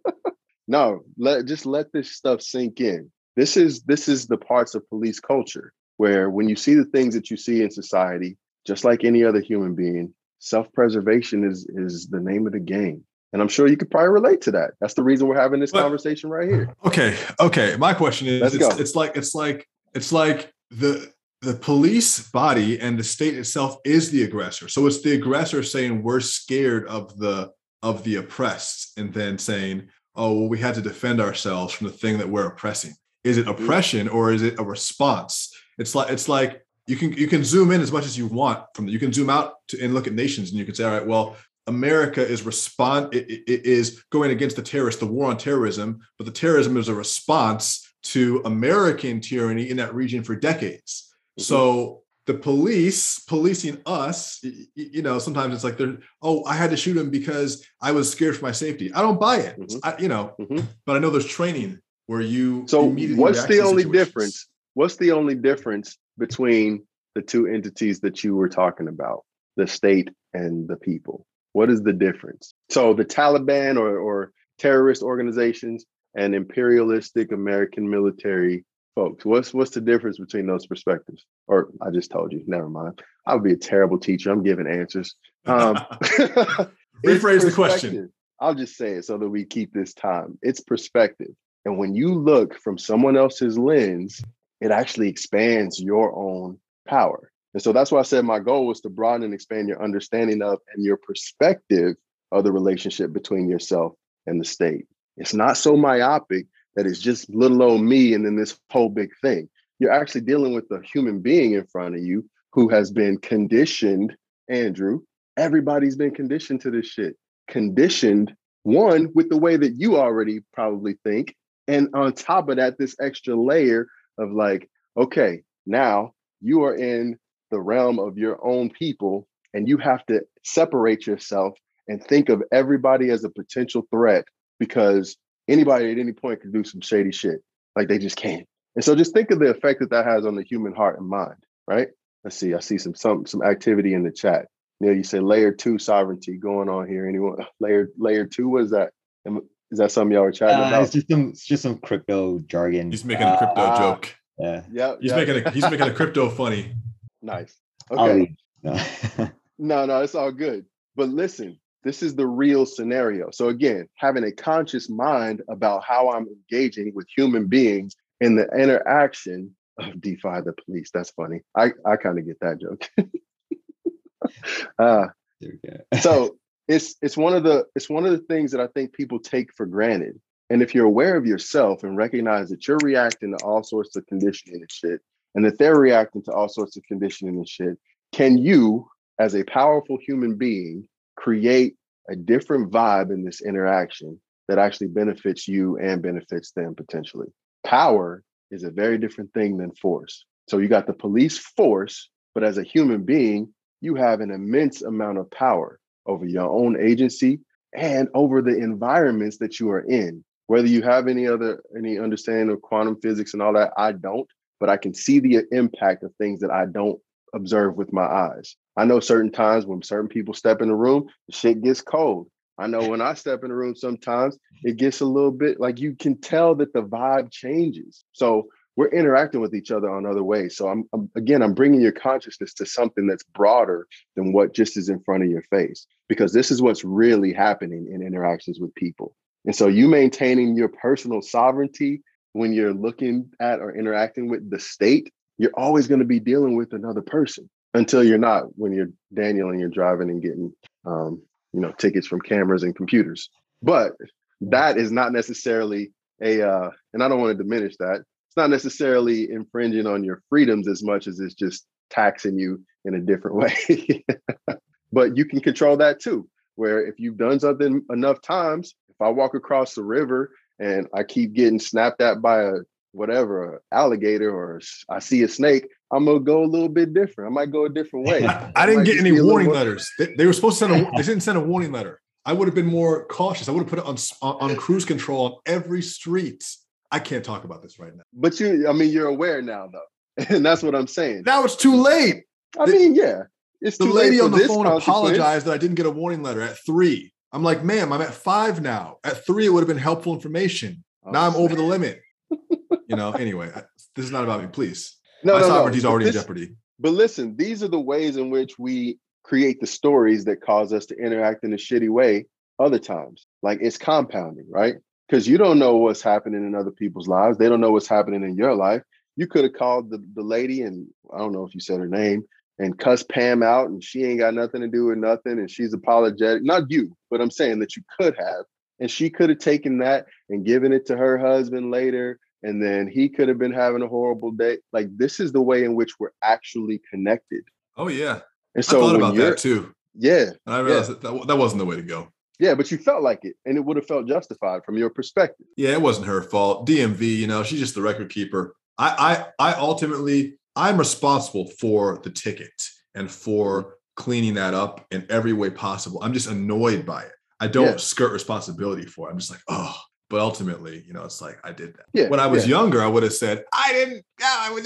Speaker 2: *laughs* no, let just let this stuff sink in. This is this is the parts of police culture where when you see the things that you see in society, just like any other human being, self-preservation is is the name of the game. And I'm sure you could probably relate to that. That's the reason we're having this conversation right here.
Speaker 1: Okay. Okay. My question is Let's it's, go. it's like it's like it's like the the police body and the state itself is the aggressor. So it's the aggressor saying we're scared of the of the oppressed and then saying, oh, well, we had to defend ourselves from the thing that we're oppressing. Is it mm-hmm. oppression or is it a response? It's like it's like you can you can zoom in as much as you want from the, you can zoom out to, and look at nations and you can say, all right, well, America is respond it, it is going against the terrorists, the war on terrorism, but the terrorism is a response to American tyranny in that region for decades. Mm-hmm. So the police policing us, you know, sometimes it's like they're, oh, I had to shoot him because I was scared for my safety. I don't buy it, mm-hmm. I, you know, mm-hmm. but I know there's training where you.
Speaker 2: So what's the only difference? What's the only difference between the two entities that you were talking about, the state and the people? What is the difference? So the Taliban or, or terrorist organizations and imperialistic American military folks. What's what's the difference between those perspectives? Or I just told you. Never mind. I would be a terrible teacher. I'm giving answers. Um, *laughs* *laughs*
Speaker 1: Rephrase the question.
Speaker 2: I'll just say it so that we keep this time. It's perspective. And when you look from someone else's lens, it actually expands your own power. And so that's why I said my goal was to broaden and expand your understanding of and your perspective of the relationship between yourself and the state. It's not so myopic that is just little old me and then this whole big thing. You're actually dealing with a human being in front of you who has been conditioned, Andrew. Everybody's been conditioned to this shit. Conditioned, one, with the way that you already probably think. And on top of that, this extra layer of like, okay, now you are in the realm of your own people and you have to separate yourself and think of everybody as a potential threat because anybody at any point could do some shady shit. Like they just can't. And so just think of the effect that that has on the human heart and mind, right? Let's see. I see some some some activity in the chat. Neil, you say layer two sovereignty going on here. Anyone *laughs* layer layer two? What is that? Is that something y'all were chatting uh, about?
Speaker 5: It's just some it's just some crypto jargon.
Speaker 1: He's making a crypto uh, joke.
Speaker 5: Yeah.
Speaker 2: Yeah.
Speaker 1: He's yep. making a he's making a crypto funny.
Speaker 2: Nice. Okay. *laughs* No. no, no, it's all good. But listen, this is the real scenario. So again, having a conscious mind about how I'm engaging with human beings in the interaction of *laughs* defy the police. That's funny. I, I kind of get that joke. *laughs* uh, so it's it's one of the it's one of the things that I think people take for granted. And if you're aware of yourself and recognize that you're reacting to all sorts of conditioning and shit, and that they're reacting to all sorts of conditioning and shit, can you, as a powerful human being, create a different vibe in this interaction that actually benefits you and benefits them potentially. Power is a very different thing than force. So you got the police force, but as a human being, you have an immense amount of power over your own agency and over the environments that you are in. Whether you have any other any understanding of quantum physics and all that, I don't, but I can see the uh, impact of things that I don't observe with my eyes. I know certain times when certain people step in the room, the shit gets cold. I know when I step in the room, sometimes it gets a little bit like you can tell that the vibe changes. So we're interacting with each other on other ways. So I'm, I'm, again, I'm bringing your consciousness to something that's broader than what just is in front of your face, because this is what's really happening in interactions with people. And so you maintaining your personal sovereignty when you're looking at or interacting with the state, you're always going to be dealing with another person until you're not when you're Daniel and you're driving and getting um, you know tickets from cameras and computers. But that is not necessarily a uh, and I don't want to diminish that. It's not necessarily infringing on your freedoms as much as it's just taxing you in a different *laughs* way. but you can control that too. Where if you've done something enough times, if I walk across the river and I keep getting snapped at by a whatever a alligator or I see a snake, I'm gonna go a little bit different. I might go a different way. *laughs*
Speaker 1: I, I didn't get any warning letters. They, they, were supposed to send a. they didn't send a warning letter. I would have been more cautious. I would have put it on on cruise control on every street. I can't talk about this right now.
Speaker 2: But you, I mean, you're aware now, though, *laughs* and that's what I'm saying.
Speaker 1: Now it's too late.
Speaker 2: I the, mean, yeah,
Speaker 1: it's too late. the lady on the phone apologized that I didn't get a warning letter at three. I'm like, ma'am, I'm at five now. At three, it would have been helpful information. Oh, now I'm over the limit. *laughs* you know. Anyway, I, this is not about me. Please, no, my no, sovereignty's no. already this, in jeopardy.
Speaker 2: But listen, these are the ways in which we create the stories that cause us to interact in a shitty way other times. Like it's compounding, right? Because you don't know what's happening in other people's lives. They don't know what's happening in your life. You could have called the, the lady, and I don't know if you said her name, and cuss Pam out, and she ain't got nothing to do with nothing, and she's apologetic. Not you, but I'm saying that you could have. And she could have taken that and given it to her husband later and then he could have been having a horrible day. Like this is the way in which we're actually connected.
Speaker 1: Oh yeah, and so I thought about that too.
Speaker 2: Yeah,
Speaker 1: and I realized yeah. that, that that wasn't the way to go.
Speaker 2: Yeah, but you felt like it, and it would have felt justified from your perspective.
Speaker 1: Yeah, it wasn't her fault. DMV, you know, she's just the record keeper. I, I, I ultimately, I'm responsible for the ticket and for mm-hmm. cleaning that up in every way possible. I'm just annoyed by it. I don't yeah. skirt responsibility for it. I'm just like, oh, but ultimately, you know, it's like I did that. Yeah, when I was yeah. younger, I would have said, I didn't, yeah, I would,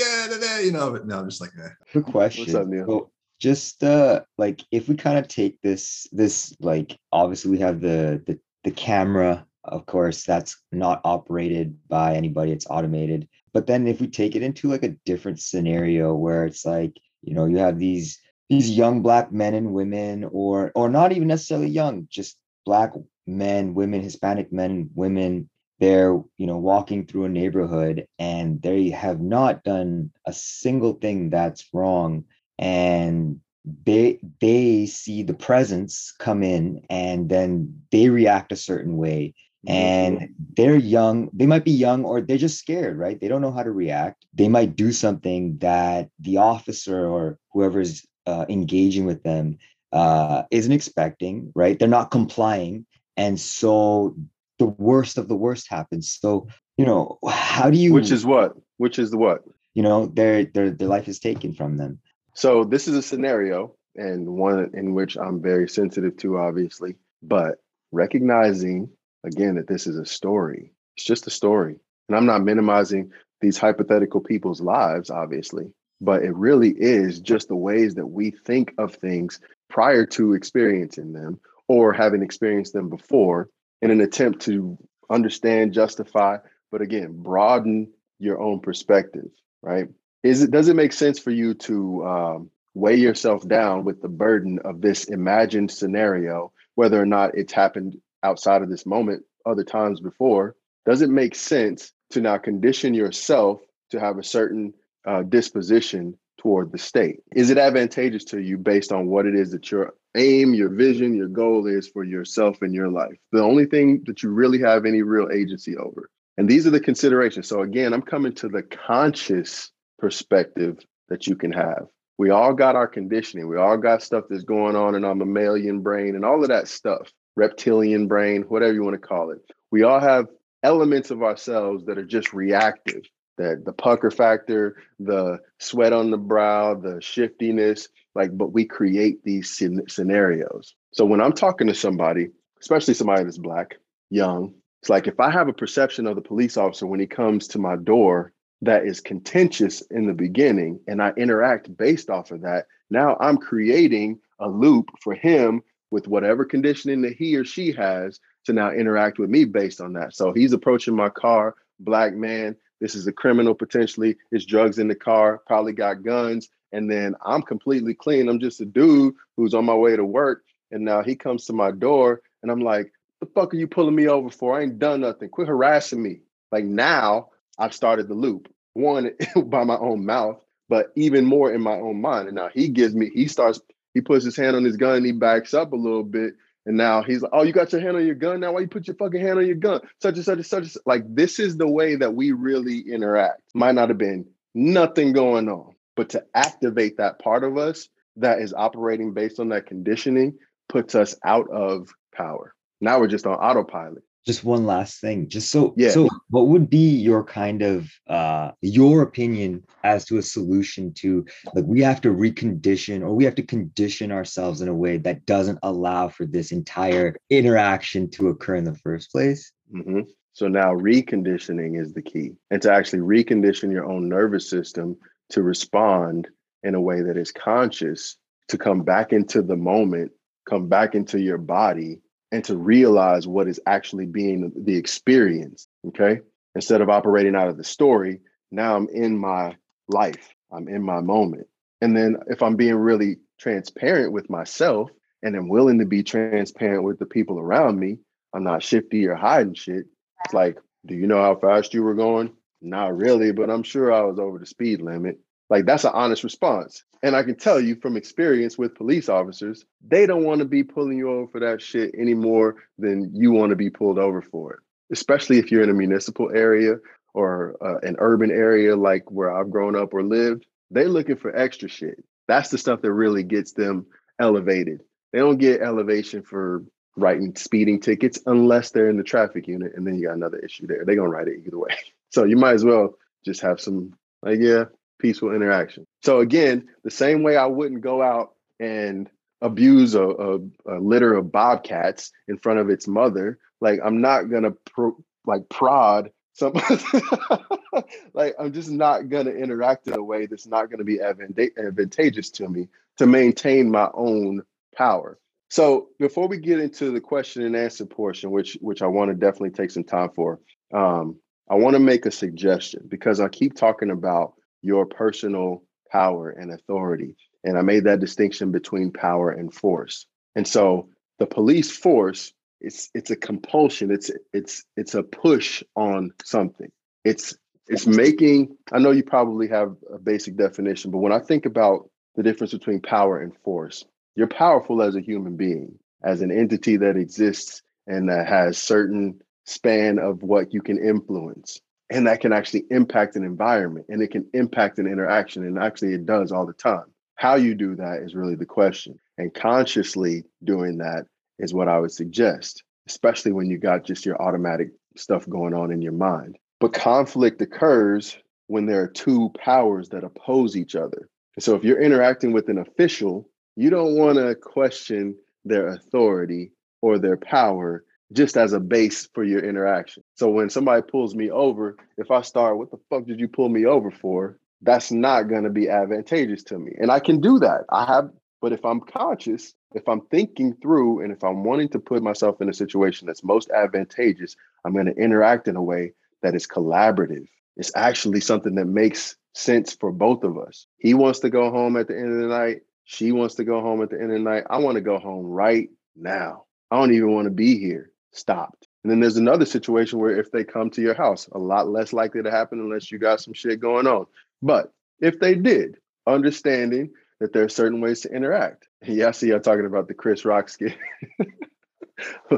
Speaker 1: you know, but now I'm just like, eh.
Speaker 5: Good question. What's up, Neil? Well, just uh like if we kind of take this, this like obviously we have the the the camera, of course, that's not operated by anybody, it's automated. But then if we take it into like a different scenario where it's like, you know, you have these these young black men and women, or or not even necessarily young, just black men, women, Hispanic men, women, they're, you know, walking through a neighborhood and they have not done a single thing that's wrong. And they they see the presence come in and then they react a certain way. And they're young they might be young or they're just scared right? They don't know how to react. They might do something that the officer or whoever's uh, engaging with them uh, isn't expecting right? They're not complying. And so the worst of the worst happens. So you know how do you
Speaker 2: which is what? Which is the what?
Speaker 5: You know their their their life is taken from them
Speaker 2: so this is a scenario and one in which i'm very sensitive to obviously but recognizing again that this is a story it's just a story and i'm not minimizing these hypothetical people's lives obviously but it really is just the ways that we think of things prior to experiencing them or having experienced them before in an attempt to understand, justify, but again, broaden your own perspective, right? Is it does it make sense for you to um, weigh yourself down with the burden of this imagined scenario, whether or not it's happened outside of this moment other times before? Does it make sense to now condition yourself to have a certain uh, disposition toward the state? Is it advantageous to you based on what it is that you're aim, your vision, your goal is for yourself and your life. The only thing that you really have any real agency over. And these are the considerations. So again, I'm coming to the conscious perspective that you can have. We all got our conditioning. We all got stuff that's going on in our mammalian brain and all of that stuff, reptilian brain, whatever you want to call it. We all have elements of ourselves that are just reactive. That the pucker factor, the sweat on the brow, the shiftiness, like but we create these scenarios so when i'm talking to somebody especially somebody that's black young it's like if i have a perception of the police officer when he comes to my door that is contentious in the beginning and i interact based off of that now i'm creating a loop for him with whatever conditioning that he or she has to now interact with me based on that so he's approaching my car black man this is a criminal potentially his drugs in the car probably got guns and then I'm completely clean. I'm just a dude who's on my way to work. And now he comes to my door and I'm like, The fuck are you pulling me over for? I ain't done nothing. Quit harassing me. Like now, I've started the loop. One *laughs* by my own mouth, but even more in my own mind. And now he gives me, he starts, he puts his hand on his gun he backs up a little bit. And now he's like, oh, you got your hand on your gun now? Why you put your fucking hand on your gun? Such and such and such. And such. Like this is the way that we really interact. Might not have been nothing going on, but to activate that part of us that is operating based on that conditioning puts us out of power. Now we're just on autopilot.
Speaker 5: Just one last thing. Just so
Speaker 2: Yeah.
Speaker 5: so what would be your kind of uh your opinion as to a solution to like we have to recondition or we have to condition ourselves in a way that doesn't allow for this entire interaction to occur in the first place?
Speaker 2: hmm So now reconditioning is the key, and to actually recondition your own nervous system to respond in a way that is conscious, to come back into the moment, come back into your body, and to realize what is actually being the experience. Okay. Instead of operating out of the story, now I'm in my life, I'm in my moment. And then if I'm being really transparent with myself and I'm willing to be transparent with the people around me, I'm not shifty or hiding shit. It's like, do you know how fast you were going? Not really, but I'm sure I was over the speed limit. Like that's an honest response. And I can tell you from experience with police officers, they don't want to be pulling you over for that shit any more than you want to be pulled over for it. Especially if you're in a municipal area or uh, an urban area like where I've grown up or lived, they're looking for extra shit. That's the stuff that really gets them elevated. They don't get elevation for writing speeding tickets unless they're in the traffic unit, and then you got another issue there. They're gonna write it either way. *laughs* So you might as well just have some like yeah, peaceful interaction. So again, the same way I wouldn't go out and abuse a, a, a litter of bobcats in front of its mother, like I'm not gonna pro, like prod some *laughs* like I'm just not gonna interact in a way that's not gonna be advanta- advantageous to me to maintain my own power. So before we get into the question and answer portion, which which I want to definitely take some time for, um, I want to make a suggestion because I keep talking about your personal power and authority, and I made that distinction between power and force. And so the police force it's it's a compulsion. It's it's it's a push on something. It's it's making. I know you probably have a basic definition, but when I think about the difference between power and force, you're powerful as a human being, as an entity that exists and that has certain span of what you can influence and that can actually impact an environment and it can impact an interaction and actually it does all the time. How you do that is really the question and consciously doing that is what i would suggest especially when you got just your automatic stuff going on in your mind. But conflict occurs when there are two powers that oppose each other. So if you're interacting with an official you don't want to question their authority or their power just as a base for your interaction. So when somebody pulls me over, if I start, what the fuck did you pull me over for? That's not going to be advantageous to me. And I can do that. I have, but if I'm conscious, if I'm thinking through, and if I'm wanting to put myself in a situation that's most advantageous, I'm going to interact in a way that is collaborative. It's actually something that makes sense for both of us. He wants to go home at the end of the night. She wants to go home at the end of the night. I want to go home right now. I don't even want to be here. Stopped. And then there's another situation where if they come to your house, a lot less likely to happen unless you got some shit going on. But if they did, understanding that there are certain ways to interact. *laughs* Yeah, I see y'all talking about the Chris Rock skit. *laughs*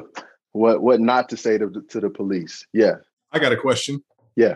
Speaker 2: what what not to say to, to the police. Yeah.
Speaker 1: I got a question.
Speaker 2: Yeah.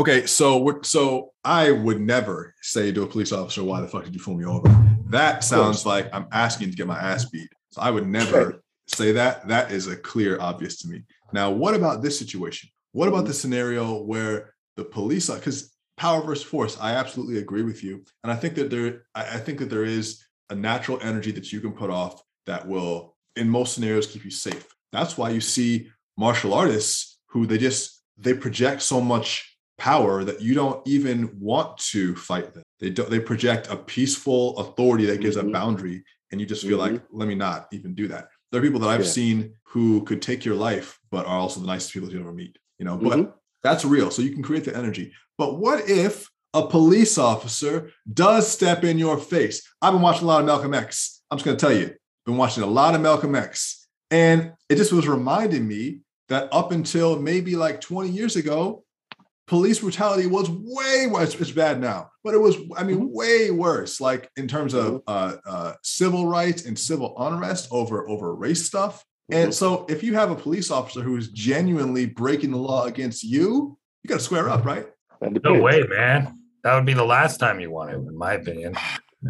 Speaker 1: Okay, so so I would never say to a police officer, "Why the fuck did you pull me over?" That sounds like I'm asking to get my ass beat. So I would never. Say that. That is a clear obvious to me. Now, what about this situation? What about
Speaker 2: Mhm.
Speaker 1: the scenario where the police, are because power versus force, I absolutely agree with you, and I think that there, I think that there is a natural energy that you can put off that will, in most scenarios, keep you safe. That's why you see martial artists who they just they project so much power that you don't even want to fight them. They don't they project a peaceful authority that gives
Speaker 2: Mhm.
Speaker 1: a boundary and you just feel like let me not even do that. There are people that I've
Speaker 2: Yeah.
Speaker 1: seen who could take your life but are also the nicest people you'll ever meet, you know, but
Speaker 2: Mhm.
Speaker 1: that's real. So you can create the energy. But what if a police officer does step in your face? I've been watching a lot of Malcolm X. I'm just going to tell you, been watching a lot of Malcolm X. And it just was reminding me that up until maybe like 20 years ago, police brutality was way worse. It's bad now, but it was, I mean,
Speaker 2: Mhm.
Speaker 1: way worse. Like in terms of
Speaker 2: Mhm.
Speaker 1: uh, uh, civil rights and civil unrest over over race stuff. And
Speaker 2: Mhm.
Speaker 1: so, if you have a police officer who is genuinely breaking the law against you, you got to square up, right?
Speaker 2: That
Speaker 4: No way, man. That would be the last time you want to, in my opinion,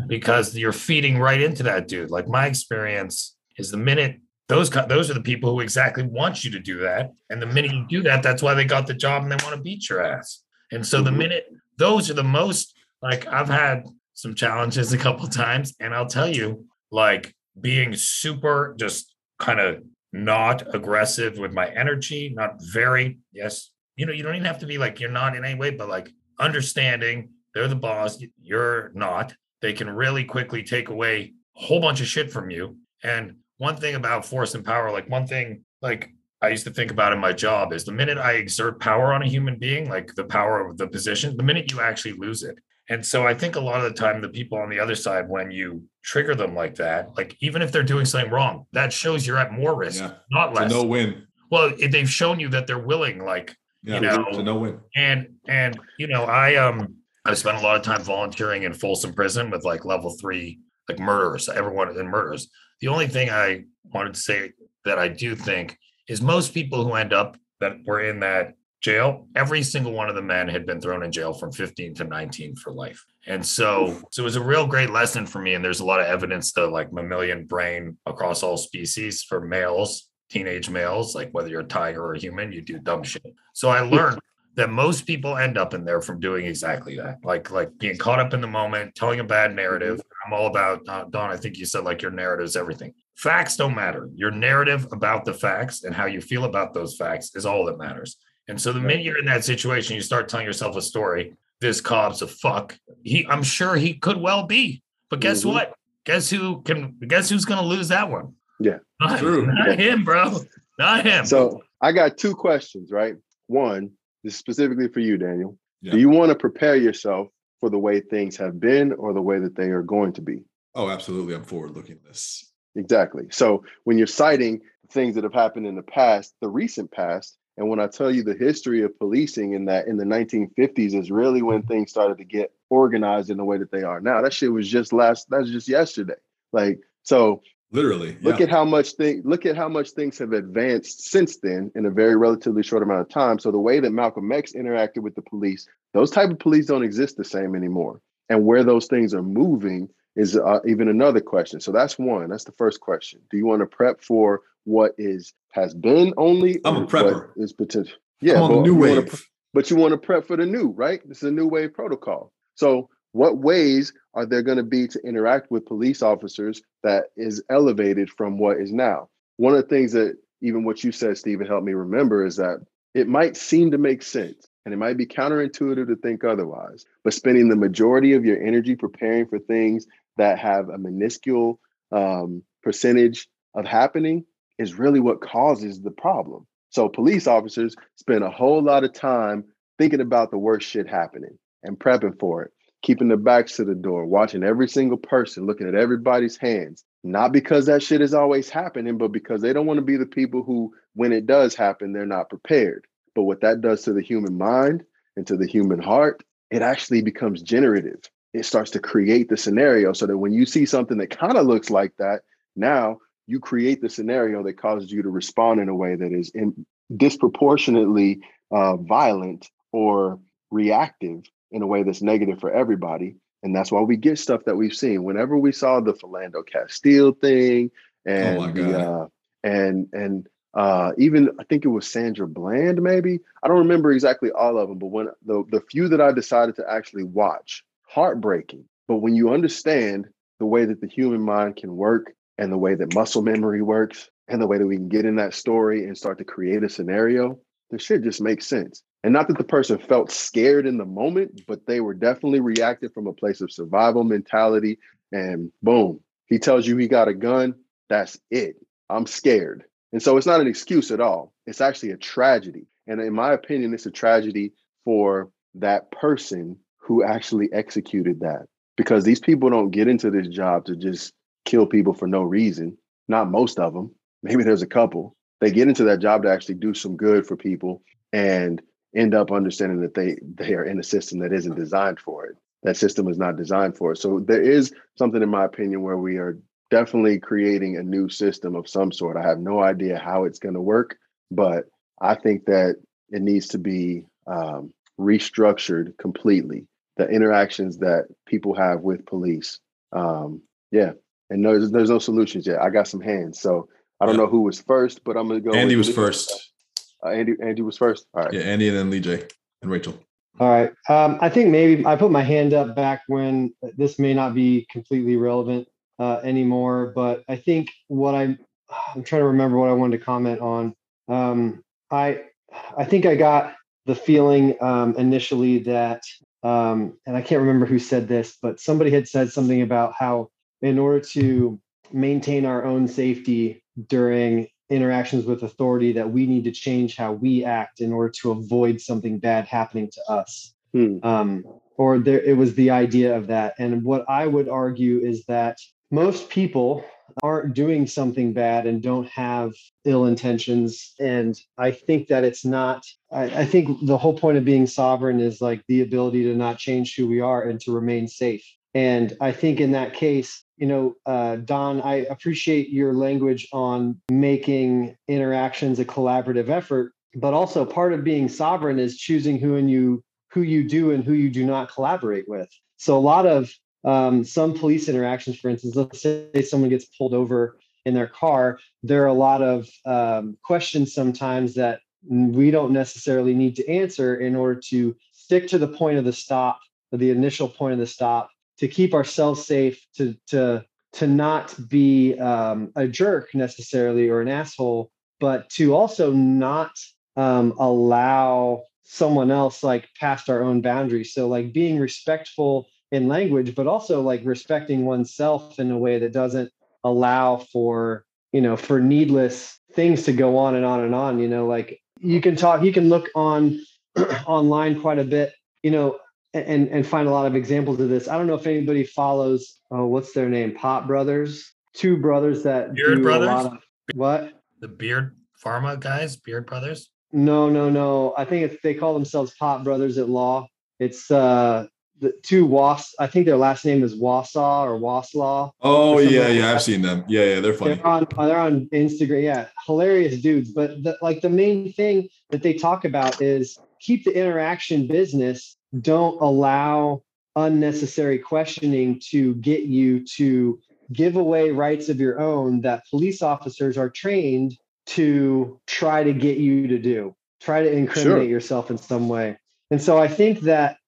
Speaker 4: because you're feeding right into that dude. Like my experience is the minute those those are the people who exactly want you to do that, and the minute you do that, that's why they got the job and they want to beat your ass. And so the
Speaker 2: Mhm.
Speaker 4: minute those are the most like I've had some challenges a couple times, and I'll tell you, like being super just kind of not aggressive with my energy, not very, yes, you know, you don't even have to be like you're not in any way, but like understanding they're the boss, you're not. They can really quickly take away a whole bunch of shit from you. And one thing about force and power, like one thing, like I used to think about in my job is the minute I exert power on a human being, like the power of the position, the minute you actually lose it. And so I think a lot of the time, the people on the other side, when you trigger them like that, like even if they're doing something wrong, that shows you're at more risk,
Speaker 1: Yeah.
Speaker 4: not less.
Speaker 1: no win.
Speaker 4: well, they've shown you that they're willing, like
Speaker 1: Yeah,
Speaker 4: You know,
Speaker 1: no win.
Speaker 4: and and you know i um i spent a lot of time volunteering in folsom prison with like level three like murderers everyone in murders the only thing i wanted to say that i do think is most people who end up that were in that jail every single one of the men had been thrown in jail from 15 to 19 for life. And so so it was a real great lesson for me and there's a lot of evidence to like mammalian brain across all species for males teenage males like whether you're a tiger or a human you do dumb shit. So i learned that most people end up in there from doing exactly that. Like like being caught up in the moment telling a bad narrative. I'm all about uh, don i think you said like your narrative is everything. Facts don't matter. Your narrative about the facts and how you feel about those facts is all that matters. And so the minute you're in that situation you start telling yourself a story this cop's a fuck. He i'm sure he could well be but guess
Speaker 2: Mhm.
Speaker 4: what? Guess who can guess who's gonna lose that one?
Speaker 2: Yeah.
Speaker 4: not,
Speaker 1: True.
Speaker 4: not him bro. Not him.
Speaker 2: So I got two questions, right? One, this is specifically for you, Daniel.
Speaker 1: Yeah.
Speaker 2: Do you want to prepare yourself for the way things have been or the way that they are going to be?
Speaker 1: Oh, absolutely. I'm forward looking this.
Speaker 2: Exactly. So when you're citing things that have happened in the past, the recent past, and when I tell you the history of policing in that in the 1950s is really when things started to get organized in the way that they are now. That shit was just last that's just yesterday. Like so
Speaker 1: Literally.
Speaker 2: look
Speaker 1: yeah.
Speaker 2: at how much thing look at how much things have advanced since then in a very relatively short amount of time. So the way that Malcolm X interacted with the police, those type of police don't exist the same anymore. And where those things are moving is uh, even another question. So that's one. That's the first question. Do you want to prep for what is has been only?
Speaker 1: I'm a prepper.
Speaker 2: Is potential.
Speaker 1: I'm
Speaker 2: Yeah, but
Speaker 1: new wave.
Speaker 2: pre- but you want to prep for the new, right? This is a new wave protocol. So, what ways are there going to be to interact with police officers that is elevated from what is now? One of the things that even what you said, Stephen, helped me remember is that it might seem to make sense and it might be counterintuitive to think otherwise, but spending the majority of your energy preparing for things that have a minuscule um, percentage of happening is really what causes the problem. So police officers spend a whole lot of time thinking about the worst shit happening and prepping for it, keeping their backs to the door, watching every single person, looking at everybody's hands. Not because that shit is always happening, but because they don't want to be the people who, when it does happen, they're not prepared. But what that does to the human mind and to the human heart, it actually becomes generative. It starts to create the scenario so that when you see something that kind of looks like that, now you create the scenario that causes you to respond in a way that is in, disproportionately uh, violent or reactive in a way that's negative for everybody. And that's why we get stuff that we've seen. Whenever we saw the Philando Castile thing and
Speaker 1: Oh
Speaker 2: the uh, and and uh, even I think it was Sandra Bland, maybe I don't remember exactly all of them, but when the the few that I decided to actually watch, heartbreaking. But when you understand the way that the human mind can work and the way that muscle memory works and the way that we can get in that story and start to create a scenario, the shit just makes sense. And not that the person felt scared in the moment, but they were definitely reacted from a place of survival mentality. And boom, he tells you he got a gun. That's it. I'm scared. And so it's not an excuse at all. It's actually a tragedy. And in my opinion, it's a tragedy for that person who actually executed that. Because these people don't get into this job to just kill people for no reason. Not most of them. maybe there's a couple. They get into that job to actually do some good for people and end up understanding that they they are in a system that isn't designed for it. That system is not designed for it. So there is something, in my opinion, where we are definitely creating a new system of some sort. I have no idea how it's going to work, but I think that it needs to be um, restructured completely. The interactions that people have with police. Um, yeah, and no, there's, there's, no solutions yet. I got some hands, so I don't yeah. know who was first, but I'm gonna go.
Speaker 1: Andy was first.
Speaker 2: Uh, Andy, Andy was first. All right.
Speaker 1: Yeah, Andy and then Lee J and Rachel.
Speaker 6: All right. Um, I think maybe I put my hand up back when this may not be completely relevant uh, anymore, but I think what I'm I'm trying to remember what I wanted to comment on. Um, I I think I got the feeling um, initially that, um, and I can't remember who said this, but somebody had said something about how in order to maintain our own safety during interactions with authority, that we need to change how we act in order to avoid something bad happening to us. Hmm. Um, or there, it was the idea of that. And what I would argue is that most people aren't doing something bad and don't have ill intentions. And I think that it's not, I, I, think the whole point of being sovereign is like the ability to not change who we are and to remain safe. And I think in that case, you know, uh, Don, I appreciate your language on making interactions a collaborative effort, but also part of being sovereign is choosing who and you who you do and who you do not collaborate with. So a lot of um, some police interactions, for instance, let's say someone gets pulled over in their car, there are a lot of um, questions sometimes that we don't necessarily need to answer in order to stick to the point of the stop, the initial point of the stop, to keep ourselves safe, to to to not be um, a jerk necessarily or an asshole, but to also not um, allow someone else like past our own boundaries. So like being respectful in language, but also like respecting oneself in a way that doesn't allow for, you know, for needless things to go on and on and on. You know, like you can talk, you can look on *clears throat* online quite a bit, you know, and and find a lot of examples of this. I don't know if anybody follows oh, what's their name? Pop Brothers. Two brothers that
Speaker 4: Beard Brothers.
Speaker 6: Of, what?
Speaker 4: The Beard Pharma guys, Beard Brothers.
Speaker 6: No, no, no. I think it's they call themselves Pop Brothers at Law. It's uh the two Was. I think their last name is Wasaw or Waslaw.
Speaker 1: Oh yeah, like yeah, I've seen them. Yeah, yeah, they're funny.
Speaker 6: They're on they're on Instagram. Yeah, hilarious dudes. But the, like the main thing that they talk about is keep the interaction business. Don't allow unnecessary questioning to get you to give away rights of your own that police officers are trained to try to get you to do. Try to incriminate sure. yourself in some way. And so I think that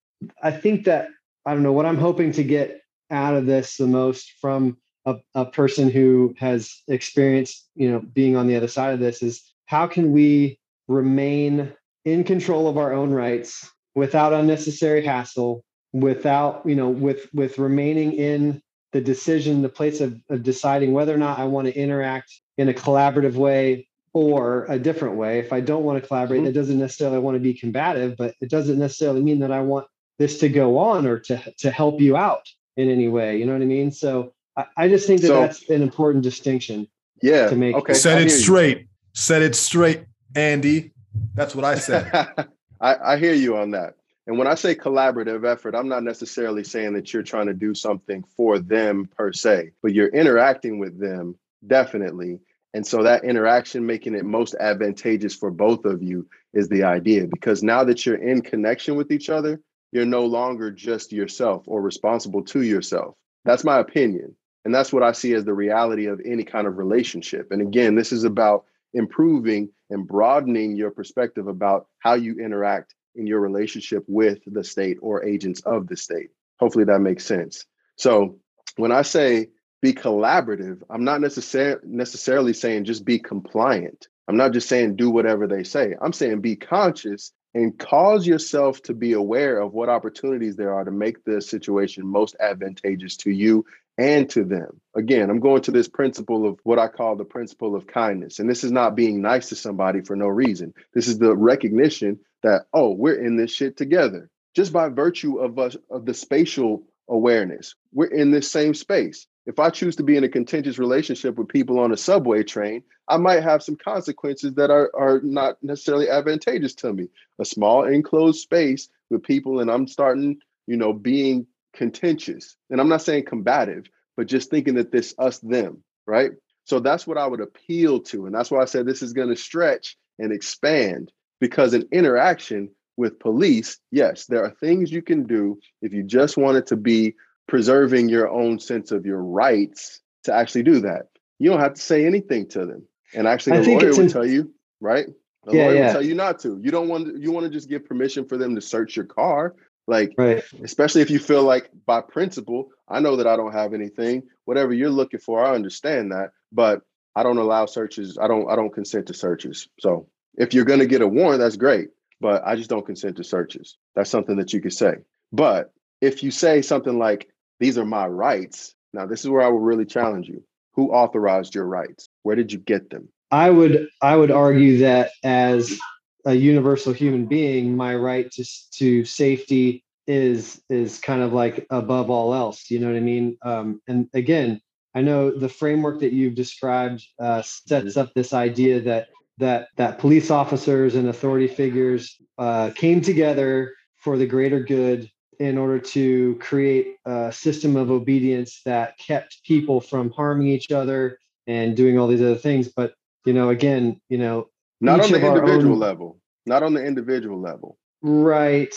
Speaker 6: I think that I don't know what I'm hoping to get out of this the most from a, a person who has experienced, you know, being on the other side of this is how can we remain in control of our own rights without unnecessary hassle, without, you know, with with remaining in the decision, the place of, of deciding whether or not I want to interact in a collaborative way or a different way. If I don't want to collaborate, mm-hmm. that doesn't necessarily want to be combative, but it doesn't necessarily mean that I want this to go on or to to help you out in any way. You know what I mean? So I, I just think that so, that's an important distinction.
Speaker 2: Yeah.
Speaker 6: To make
Speaker 1: okay. Set it straight. You. Set it straight, Andy. That's what I said. *laughs*
Speaker 2: I, I hear you on that. And when I say collaborative effort, I'm not necessarily saying that you're trying to do something for them per se, but you're interacting with them definitely. And so that interaction making it most advantageous for both of you is the idea because now that you're in connection with each other, you're no longer just yourself or responsible to yourself. That's my opinion. And that's what I see as the reality of any kind of relationship. And again, this is about improving and broadening your perspective about how you interact in your relationship with the state or agents of the state. Hopefully that makes sense. So when I say be collaborative, I'm not necessar- necessarily saying just be compliant. I'm not just saying do whatever they say. I'm saying be conscious and cause yourself to be aware of what opportunities there are to make the situation most advantageous to you and to them. Again, I'm going to this principle of what I call the principle of kindness. And this is not being nice to somebody for no reason. This is the recognition that, oh, we're in this shit together. Just by virtue of us of the spatial awareness. We're in this same space. If I choose to be in a contentious relationship with people on a subway train, I might have some consequences that are, are not necessarily advantageous to me. A small enclosed space with people, and I'm starting, you know, being contentious. And I'm not saying combative, but just thinking that this us them, right? So that's what I would appeal to. And that's why I said this is going to stretch and expand because an interaction with police, yes, there are things you can do if you just want it to be preserving your own sense of your rights to actually do that. You don't have to say anything to them. And actually, the lawyer would in- tell you, right? A yeah, lawyer yeah. will tell you not to. You don't want to, you want to just give permission for them to search your car. Like, right. especially if you feel like by principle, I know that I don't have anything. Whatever you're looking for, I understand that. But I don't allow searches. I don't I don't consent to searches. So if you're gonna get a warrant, that's great. But I just don't consent to searches. That's something that you could say. But if you say something like, these are my rights, now this is where I will really challenge you. Who authorized your rights? Where did you get them?
Speaker 6: I would I would argue that as a universal human being, my right to to safety is is kind of like above all else. You know what I mean? Um, and again, I know the framework that you've described uh, sets up this idea that that that police officers and authority figures uh, came together for the greater good in order to create a system of obedience that kept people from harming each other and doing all these other things. But you know, again, you know,
Speaker 2: not on the individual own... level, not on the individual level,
Speaker 6: right?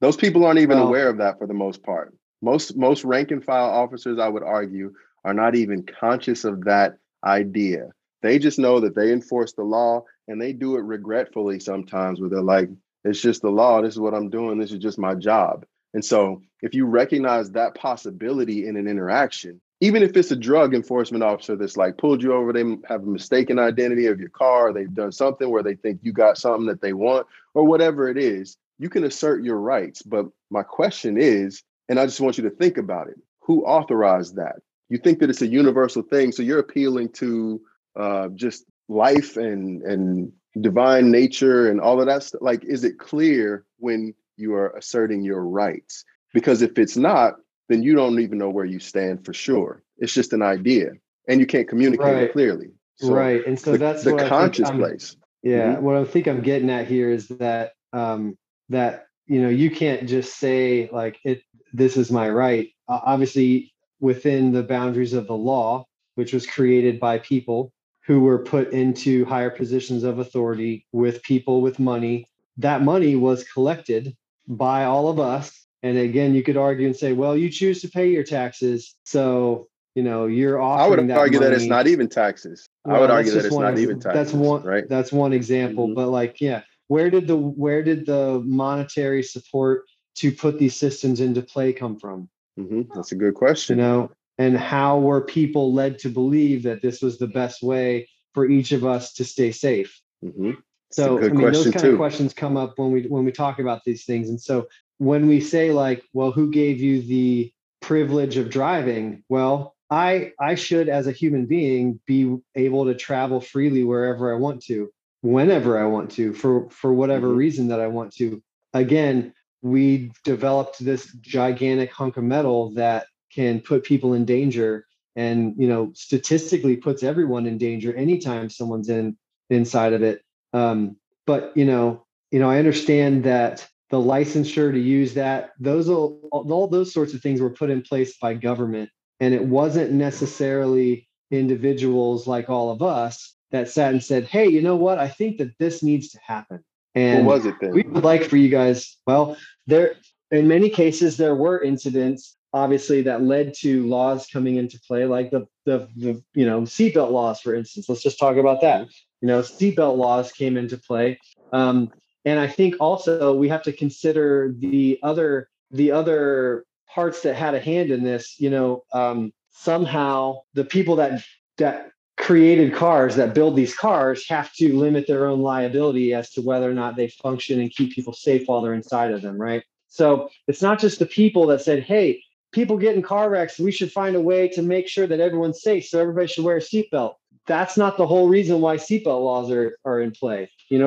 Speaker 2: Those people aren't even well, aware of that for the most part. Most most rank and file officers, I would argue, are not even conscious of that idea. They just know that they enforce the law and they do it regretfully sometimes where they're like, it's just the law. This is what I'm doing. This is just my job. And so if you recognize that possibility in an interaction, even if it's a drug enforcement officer that's like pulled you over, they have a mistaken identity of your car, they've done something where they think you got something that they want, or whatever it is, you can assert your rights. But my question is, and I just want you to think about it who authorized that? you think that it's a universal thing so you're appealing to uh, just life and and divine nature and all of that stuff like is it clear when you are asserting your rights because if it's not then you don't even know where you stand for sure it's just an idea and you can't communicate right. it clearly
Speaker 6: so right and so
Speaker 2: the,
Speaker 6: that's
Speaker 2: the conscious place
Speaker 6: yeah mm-hmm. what i think i'm getting at here is that um that you know you can't just say like it this is my right uh, obviously within the boundaries of the law, which was created by people who were put into higher positions of authority with people with money. That money was collected by all of us. And again, you could argue and say, well, you choose to pay your taxes. So, you know, you're offering
Speaker 2: I would
Speaker 6: that
Speaker 2: argue
Speaker 6: money.
Speaker 2: that it's not even taxes. Well, I would argue that it's not even taxes.
Speaker 6: That's one right. That's one example. Mm-hmm. But like, yeah, where did the where did the monetary support to put these systems into play come from?
Speaker 2: Mm-hmm. That's a good question.
Speaker 6: You know, and how were people led to believe that this was the best way for each of us to stay safe?
Speaker 2: Mm-hmm.
Speaker 6: So, I mean, those kind too. of questions come up when we when we talk about these things. And so, when we say like, "Well, who gave you the privilege of driving?" Well, I I should, as a human being, be able to travel freely wherever I want to, whenever I want to, for for whatever mm-hmm. reason that I want to. Again, we developed this gigantic hunk of metal that can put people in danger and you know statistically puts everyone in danger anytime someone's in inside of it um, but you know you know i understand that the licensure to use that those all, all those sorts of things were put in place by government and it wasn't necessarily individuals like all of us that sat and said hey you know what i think that this needs to happen and
Speaker 2: what was it then?
Speaker 6: We would like for you guys. Well, there in many cases there were incidents, obviously, that led to laws coming into play, like the the, the you know seatbelt laws, for instance. Let's just talk about that. You know, seatbelt laws came into play, um, and I think also we have to consider the other the other parts that had a hand in this. You know, um, somehow the people that that created cars that build these cars have to limit their own liability as to whether or not they function and keep people safe while they're inside of them, right? So it's not just the people that said, hey, people get in car wrecks, we should find a way to make sure that everyone's safe. So everybody should wear a seatbelt. That's not the whole reason why seatbelt laws are, are in play. You know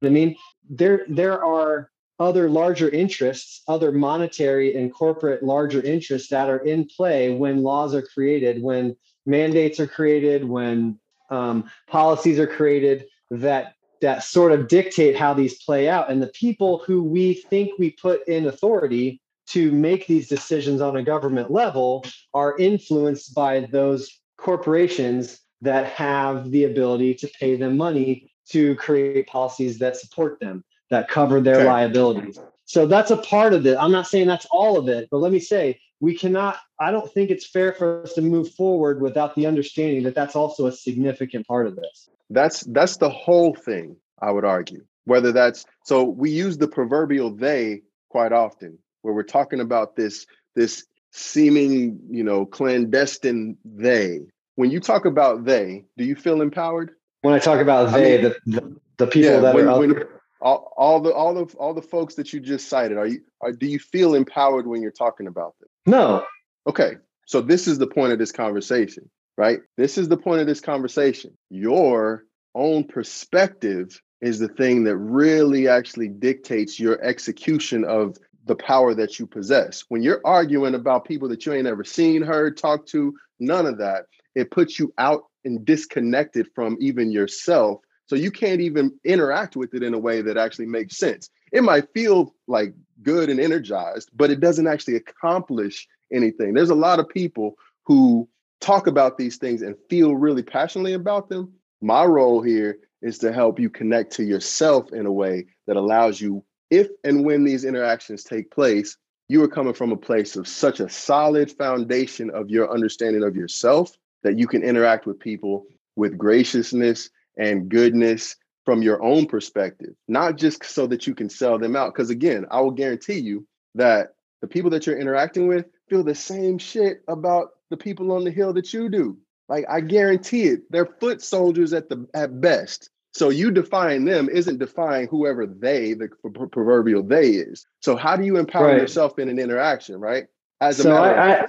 Speaker 6: what I mean? There, there are other larger interests, other monetary and corporate larger interests that are in play when laws are created, when mandates are created, when um, policies are created that that sort of dictate how these play out. And the people who we think we put in authority to make these decisions on a government level are influenced by those corporations that have the ability to pay them money to create policies that support them, that cover their okay. liabilities. So that's a part of it. I'm not saying that's all of it, but let me say we cannot, I don't think it's fair for us to move forward without the understanding that that's also a significant part of this.
Speaker 2: That's that's the whole thing, I would argue. Whether that's so we use the proverbial they quite often, where we're talking about this this seeming, you know, clandestine they. When you talk about they, do you feel empowered?
Speaker 6: When I talk about they, I mean, the, the, the people yeah, that when, are when,
Speaker 2: all, all the all the all the folks that you just cited, are you are, do you feel empowered when you're talking about them?
Speaker 6: No.
Speaker 2: Okay. So this is the point of this conversation right? This is the point of this conversation. Your own perspective is the thing that really actually dictates your execution of the power that you possess. When you're arguing about people that you ain't ever seen, heard, talked to, none of that, it puts you out and disconnected from even yourself. So you can't even interact with it in a way that actually makes sense. It might feel like good and energized, but it doesn't actually accomplish anything. There's a lot of people who talk about these things and feel really passionately about them, my role here is to help you connect to yourself in a way that allows you, if and when these interactions take place, you are coming from a place of such a solid foundation of your understanding of yourself that you can interact with people with graciousness and goodness from your own perspective, not just so that you can sell them out. Because again, I will guarantee you that the people that you're interacting with feel the same shit about the people on the hill that you do. Like I guarantee it, they're foot soldiers at the at best. So you define them isn't define whoever they, the proverbial they is. So how do you empower right. yourself in an interaction, right?
Speaker 6: As a so I, I,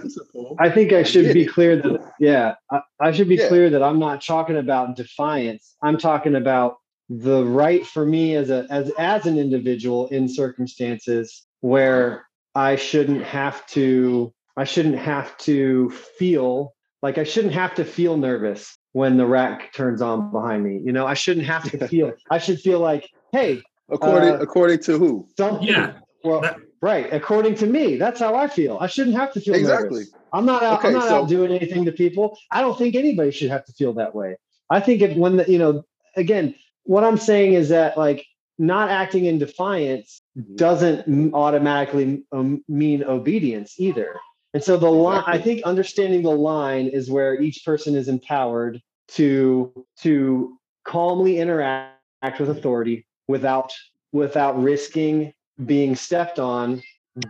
Speaker 6: I, think I should be clear that yeah, I, I should be yeah. clear that I'm not talking about defiance. I'm talking about the right for me as a as as an individual in circumstances where I shouldn't have to I shouldn't have to feel like I shouldn't have to feel nervous when the rack turns on behind me. You know, I shouldn't have to *laughs* feel. I should feel like, hey,
Speaker 2: according uh, according to who?
Speaker 6: Something. Yeah. Well, that, right. According to me, that's how I feel. I shouldn't have to feel that way. exactly. Nervous. I'm not out. Okay, I'm not so, out doing anything to people. I don't think anybody should have to feel that way. I think if when the, you know, again, what I'm saying is that like not acting in defiance mm-hmm. doesn't automatically um, mean obedience either. And so the exactly. line, I think understanding the line is where each person is empowered to to calmly interact with authority without without risking being stepped on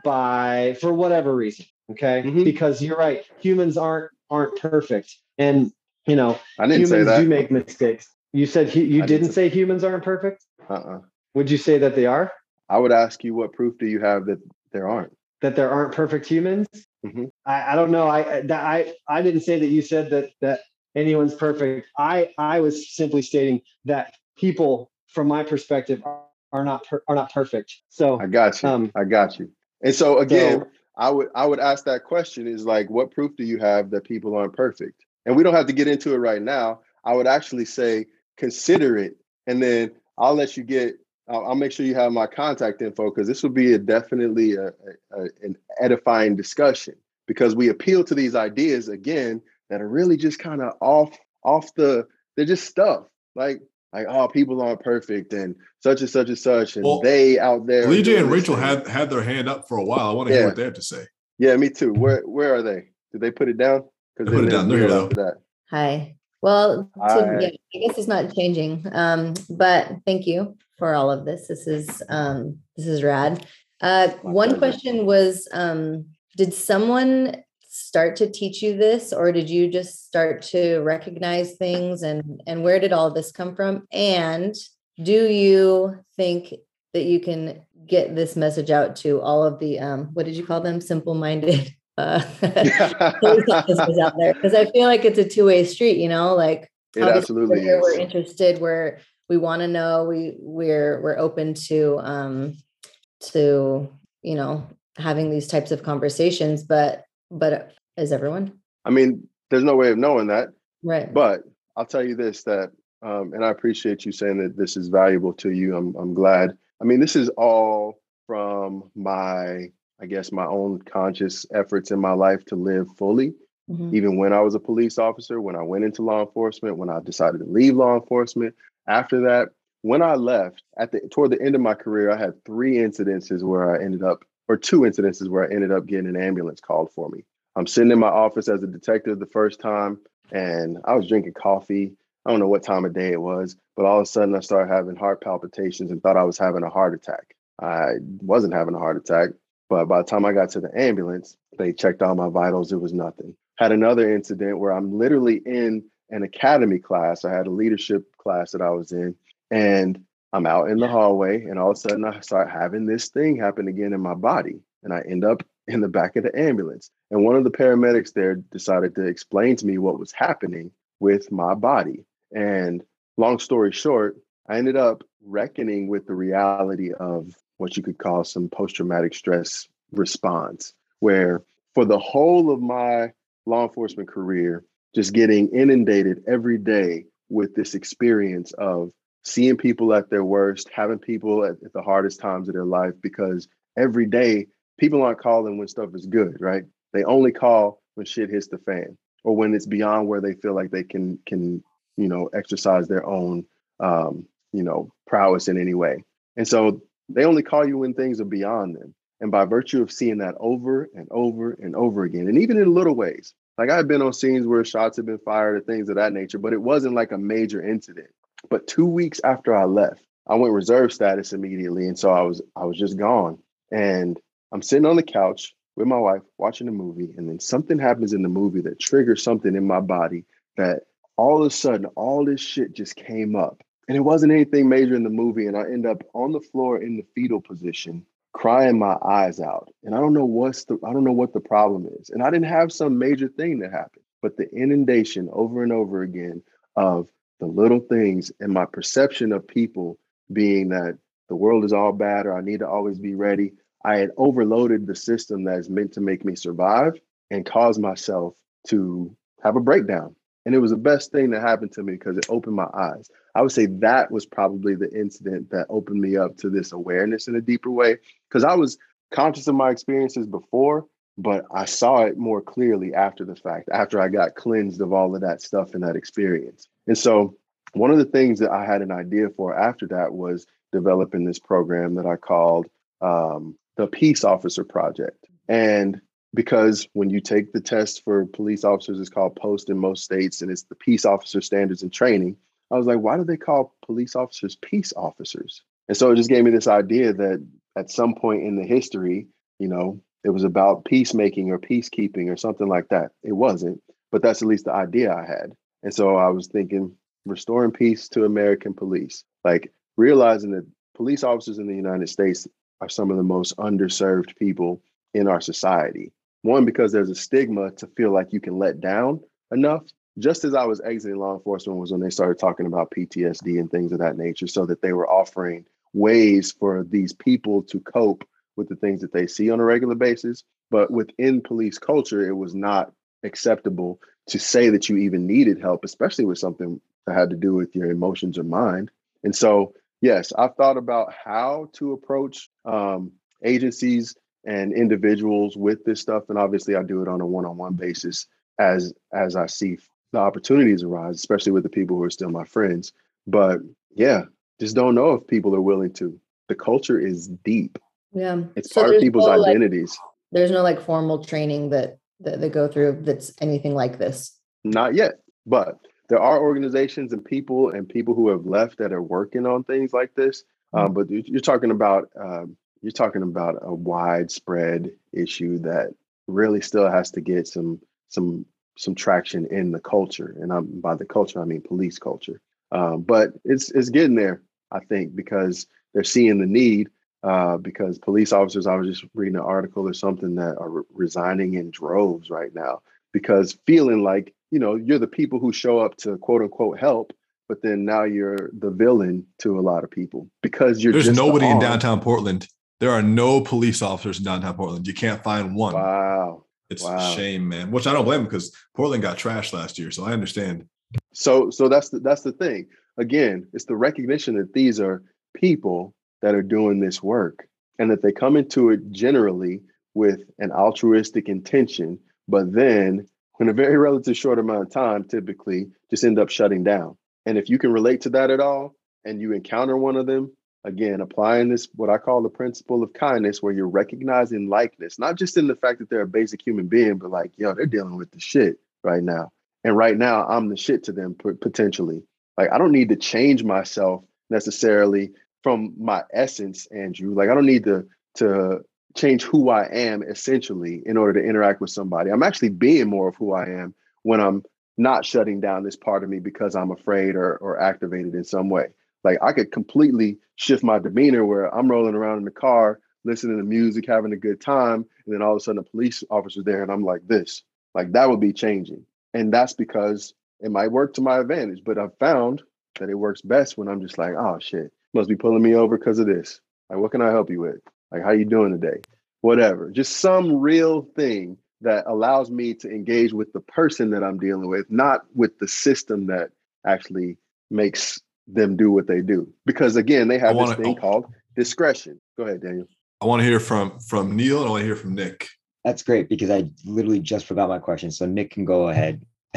Speaker 6: by for whatever reason. Okay, mm-hmm. because you're right, humans aren't aren't perfect, and you know
Speaker 2: I didn't
Speaker 6: humans do make mistakes. You said you didn't, didn't say humans aren't perfect.
Speaker 2: Uh-uh.
Speaker 6: Would you say that they are?
Speaker 2: I would ask you, what proof do you have that there aren't?
Speaker 6: That there aren't perfect humans? Mm-hmm. I, I don't know. I, I I didn't say that you said that that anyone's perfect. I I was simply stating that people, from my perspective, are, not per, are not perfect. So
Speaker 2: I got you. Um, I got you. And so again, so, I would I would ask that question: is like, what proof do you have that people aren't perfect? And we don't have to get into it right now. I would actually say consider it, and then I'll let you get I'll, I'll make sure you have my contact info because this will be a definitely a, a, an edifying discussion because we appeal to these ideas again that are really just kind of off off the they're just stuff like like oh people aren't perfect and such and such and such and well, they out there.
Speaker 1: Lee J and Rachel had had their hand up for a while. I want to yeah. hear what they have to say.
Speaker 2: Yeah, me too. Where where are they? Did they put it down?
Speaker 1: Because put it down. They're here though.
Speaker 7: Hi. Well, to, yeah, I guess it's not changing. Um, but thank you for all of this. This is um, this is rad. Uh, one question was, um, did someone start to teach you this, or did you just start to recognize things? And and where did all this come from? And do you think that you can get this message out to all of the um, what did you call them? Simple minded *laughs* uh, *laughs* out there because I feel like it's a two way street. You know, like
Speaker 2: it absolutely
Speaker 7: we're, is. We're interested. We're we want to know. We we're we're open to um, to you know having these types of conversations but but is everyone
Speaker 2: i mean there's no way of knowing that
Speaker 7: right
Speaker 2: but i'll tell you this that um, and i appreciate you saying that this is valuable to you i'm, I'm glad i mean this is all from my i guess my own conscious efforts in my life to live fully mm-hmm. even when i was a police officer when i went into law enforcement when i decided to leave law enforcement after that when I left at the toward the end of my career, I had three incidences where I ended up, or two incidences where I ended up getting an ambulance called for me. I'm sitting in my office as a detective the first time, and I was drinking coffee. I don't know what time of day it was, but all of a sudden I started having heart palpitations and thought I was having a heart attack. I wasn't having a heart attack, but by the time I got to the ambulance, they checked all my vitals. It was nothing. Had another incident where I'm literally in an academy class. I had a leadership class that I was in, and I'm out in the hallway, and all of a sudden I start having this thing happen again in my body. And I end up in the back of the ambulance. And one of the paramedics there decided to explain to me what was happening with my body. And long story short, I ended up reckoning with the reality of what you could call some post traumatic stress response, where for the whole of my law enforcement career, just getting inundated every day with this experience of seeing people at their worst, having people at, at, the hardest times of their life, because every day people aren't calling when stuff is good, right? They only call when shit hits the fan or when it's beyond where they feel like they can can you know exercise their own um, you know prowess in any way. And so they only call you when things are beyond them. And by virtue of seeing that over and over and over again, and even in little ways, like I've been on scenes where shots have been fired or things of that nature, but it wasn't like a major incident. But two weeks after I left, I went reserve status immediately, and so I was I was just gone. And I'm sitting on the couch with my wife watching a movie, and then something happens in the movie that triggers something in my body that all of a sudden all this shit just came up. And it wasn't anything major in the movie, and I end up on the floor in the fetal position, crying my eyes out. And I don't know what's the I don't know what the problem is. And I didn't have some major thing that happened, but the inundation over and over again of the little things and my perception of people being that the world is all bad or I need to always be ready. I had overloaded the system that is meant to make me survive and cause myself to have a breakdown. And it was the best thing that happened to me because it opened my eyes. I would say that was probably the incident that opened me up to this awareness in a deeper way because I was conscious of my experiences before, but I saw it more clearly after the fact, after I got cleansed of all of that stuff and that experience. And so one of the things that I had an idea for after that was developing this program that I called um, the Peace Officer Project. And because when you take the test for police officers, it's called POST in most states, and it's the Peace Officer Standards and Training. I was like, why do they call police officers peace officers? And so it just gave me this idea that at some point in the history, you know, it was about peacemaking or peacekeeping or something like that. It wasn't, but that's at least the idea I had. And so I was thinking, restoring peace to American police, like realizing that police officers in the United States are some of the most underserved people in our society. One, because there's a stigma to feel like you can let down enough. Just as I was exiting law enforcement was when they started talking about PTSD and things of that nature, so that they were offering ways for these people to cope with the things that they see on a regular basis. But within police culture, it was not acceptable to say that you even needed help, especially with something that had to do with your emotions or mind. And so, yes, I've thought about how to approach um, agencies and individuals with this stuff, and obviously, I do it on a one-on-one basis as as I see the opportunities arise, especially with the people who are still my friends. But yeah, just don't know if people are willing to. The culture is deep.
Speaker 7: Yeah,
Speaker 2: it's so part of people's no, identities. Like,
Speaker 7: there's no like formal training that that they go through that's anything like this?
Speaker 2: Not yet, but there are organizations and people and people who have left that are working on things like this. Um, mm-hmm. but you're talking about um, you're talking about a widespread issue that really still has to get some some some traction in the culture, and I'm, by the culture I mean police culture. Um, but it's it's getting there, I think, because they're seeing the need uh, because police officers, I was just reading an article or something that are re- resigning in droves right now because feeling like, you know, you're the people who show up to quote unquote help, but then now you're the villain to a lot of people because you're
Speaker 1: there's nobody the in downtown Portland There are no police officers in downtown Portland. You can't find one.
Speaker 2: Wow.
Speaker 1: It's
Speaker 2: Wow.
Speaker 1: a shame, man. Which I don't blame because Portland got trashed last year, so I understand.
Speaker 2: So so that's the that's the thing. Again, it's the recognition that these are people that are doing this work and that they come into it generally with an altruistic intention, but then in a very *laughs* relative short amount of time, typically just end up shutting down. And if you can relate to that at all and you encounter one of them, again, applying this, what I call the principle of kindness, where you're recognizing likeness, not just in the fact that they're a basic human being, but like, yo, they're dealing with the shit right now. And right now, I'm the shit to them potentially. Like, I don't need to change myself necessarily from my essence, Andrew. Like, I don't need to to change who I am essentially in order to interact with somebody. I'm actually being more of who I am when I'm not shutting down this part of me because I'm afraid or or activated in some way. Like I could completely shift my demeanor where I'm rolling around in the car, listening to music, having a good time, and then all of a sudden a police officer's there and I'm like this. Like that would be changing. And that's because it might work to my advantage, but I've found that it works best when I'm just like, oh shit, must be pulling me over because of this. Like, what can I help you with? Like, how you doing today? Whatever. Just some real thing that allows me to engage with the person that I'm dealing with, not with the system that actually makes them do what they do. Because again, they have
Speaker 1: wanna-
Speaker 2: this thing called discretion. Go ahead, Daniel.
Speaker 1: I want to hear from from Neil and I want to hear from Nick.
Speaker 5: That's great because I literally just forgot my question. So Nick can go ahead. *laughs*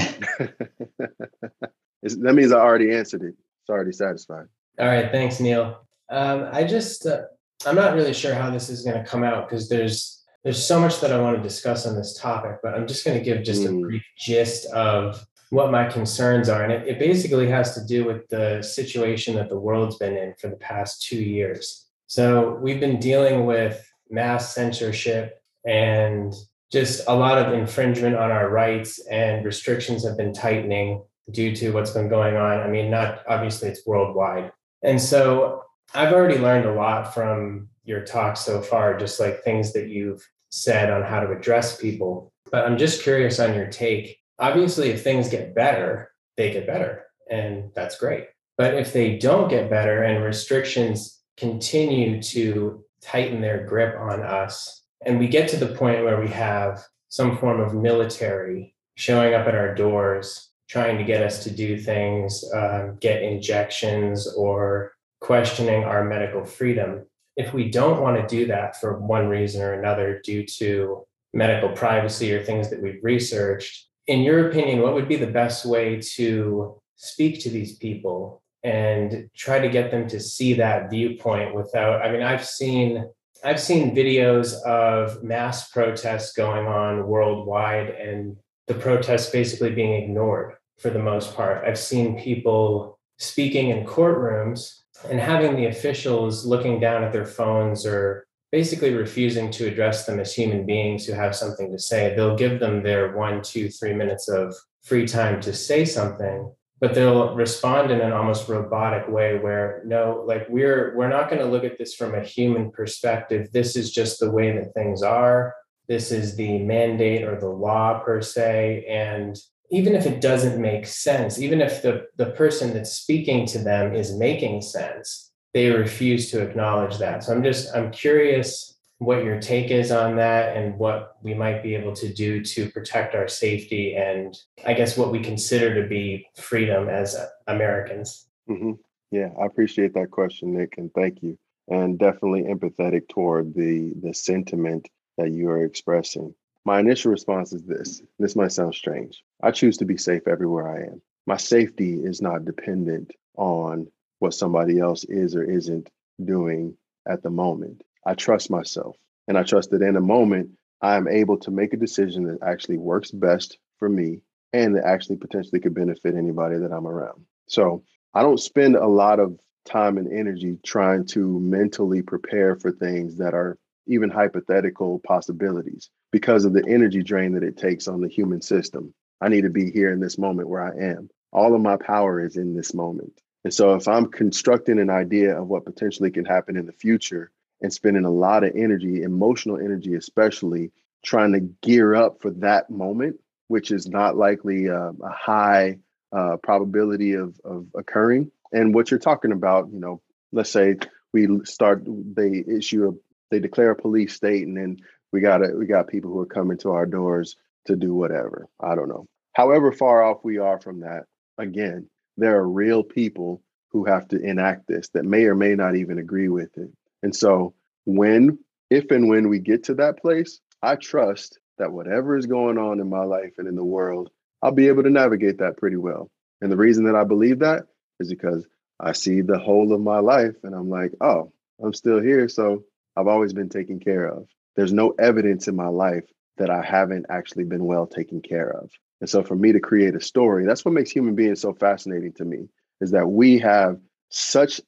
Speaker 2: That means I already answered it. It's already satisfied.
Speaker 3: All right, thanks, Neil. Um, I just uh, I'm not really sure how this is going to come out because there's there's so much that I want to discuss on this topic, but I'm just going to give just a
Speaker 2: Mm.
Speaker 3: brief gist of what my concerns are, and it, it basically has to do with the situation that the world's been in for the past two years. So we've been dealing with mass censorship and just a lot of infringement on our rights, and restrictions have been tightening due to what's been going on. I mean, not obviously it's worldwide. And so I've already learned a lot from your talk so far, just like things that you've said on how to address people. But I'm just curious on your take. Obviously, if things get better, they get better, and that's great. But if they don't get better and restrictions continue to tighten their grip on us, and we get to the point where we have some form of military showing up at our doors trying to get us to do things, um, get injections, or questioning our medical freedom. If we don't want to do that for one reason or another due to medical privacy or things that we've researched, in your opinion, what would be the best way to speak to these people and try to get them to see that viewpoint without? I mean, I've seen I've seen videos of mass protests going on worldwide and the protests basically being ignored for the most part. I've seen people speaking in courtrooms and having the officials looking down at their phones or basically refusing to address them as human beings who have something to say. They'll give them their one, two, three minutes of free time to say something, but they'll respond in an almost robotic way where no, like we're we're not going to look at this from a human perspective. This is just the way that things are this is the mandate or the law per se and even if it doesn't make sense even if the, the person that's speaking to them is making sense they refuse to acknowledge that so i'm just i'm curious what your take is on that and what we might be able to do to protect our safety and i guess what we consider to be freedom as americans
Speaker 2: hmm Yeah, I appreciate that question, Nick, and thank you. And definitely empathetic toward the the sentiment that you are expressing. My initial response is this. This might sound strange. I choose to be safe everywhere I am. My safety is not dependent on what somebody else is or isn't doing at the moment. I trust myself, and I trust that in a moment I am able to make a decision that actually works best for me and that actually potentially could benefit anybody that I'm around. So I don't spend a lot of time and energy trying to mentally prepare for things that are even hypothetical possibilities because of the energy drain that it takes on the human system. I need to be here in this moment where I am. All of my power is in this moment. And so if I'm constructing an idea of what potentially can happen in the future and spending a lot of energy, emotional energy especially, trying to gear up for that moment, which is not likely uh, a high uh, probability of, of occurring. And what you're talking about, you know, let's say we start, they issue a, they declare a police state, and then we got it. We got people who are coming to our doors to do whatever. I don't know. However far off we are from that, again, there are real people who have to enact this that may or may not even agree with it. And so, when, if and when we get to that place, I trust that whatever is going on in my life and in the world, I'll be able to navigate that pretty well. And the reason that I believe that is because I see the whole of my life and I'm like, oh, I'm still here. So I've always been taken care of. There's no evidence in my life that I haven't actually been well taken care of. And so for me to create a story, that's what makes human beings so fascinating to me is that we have such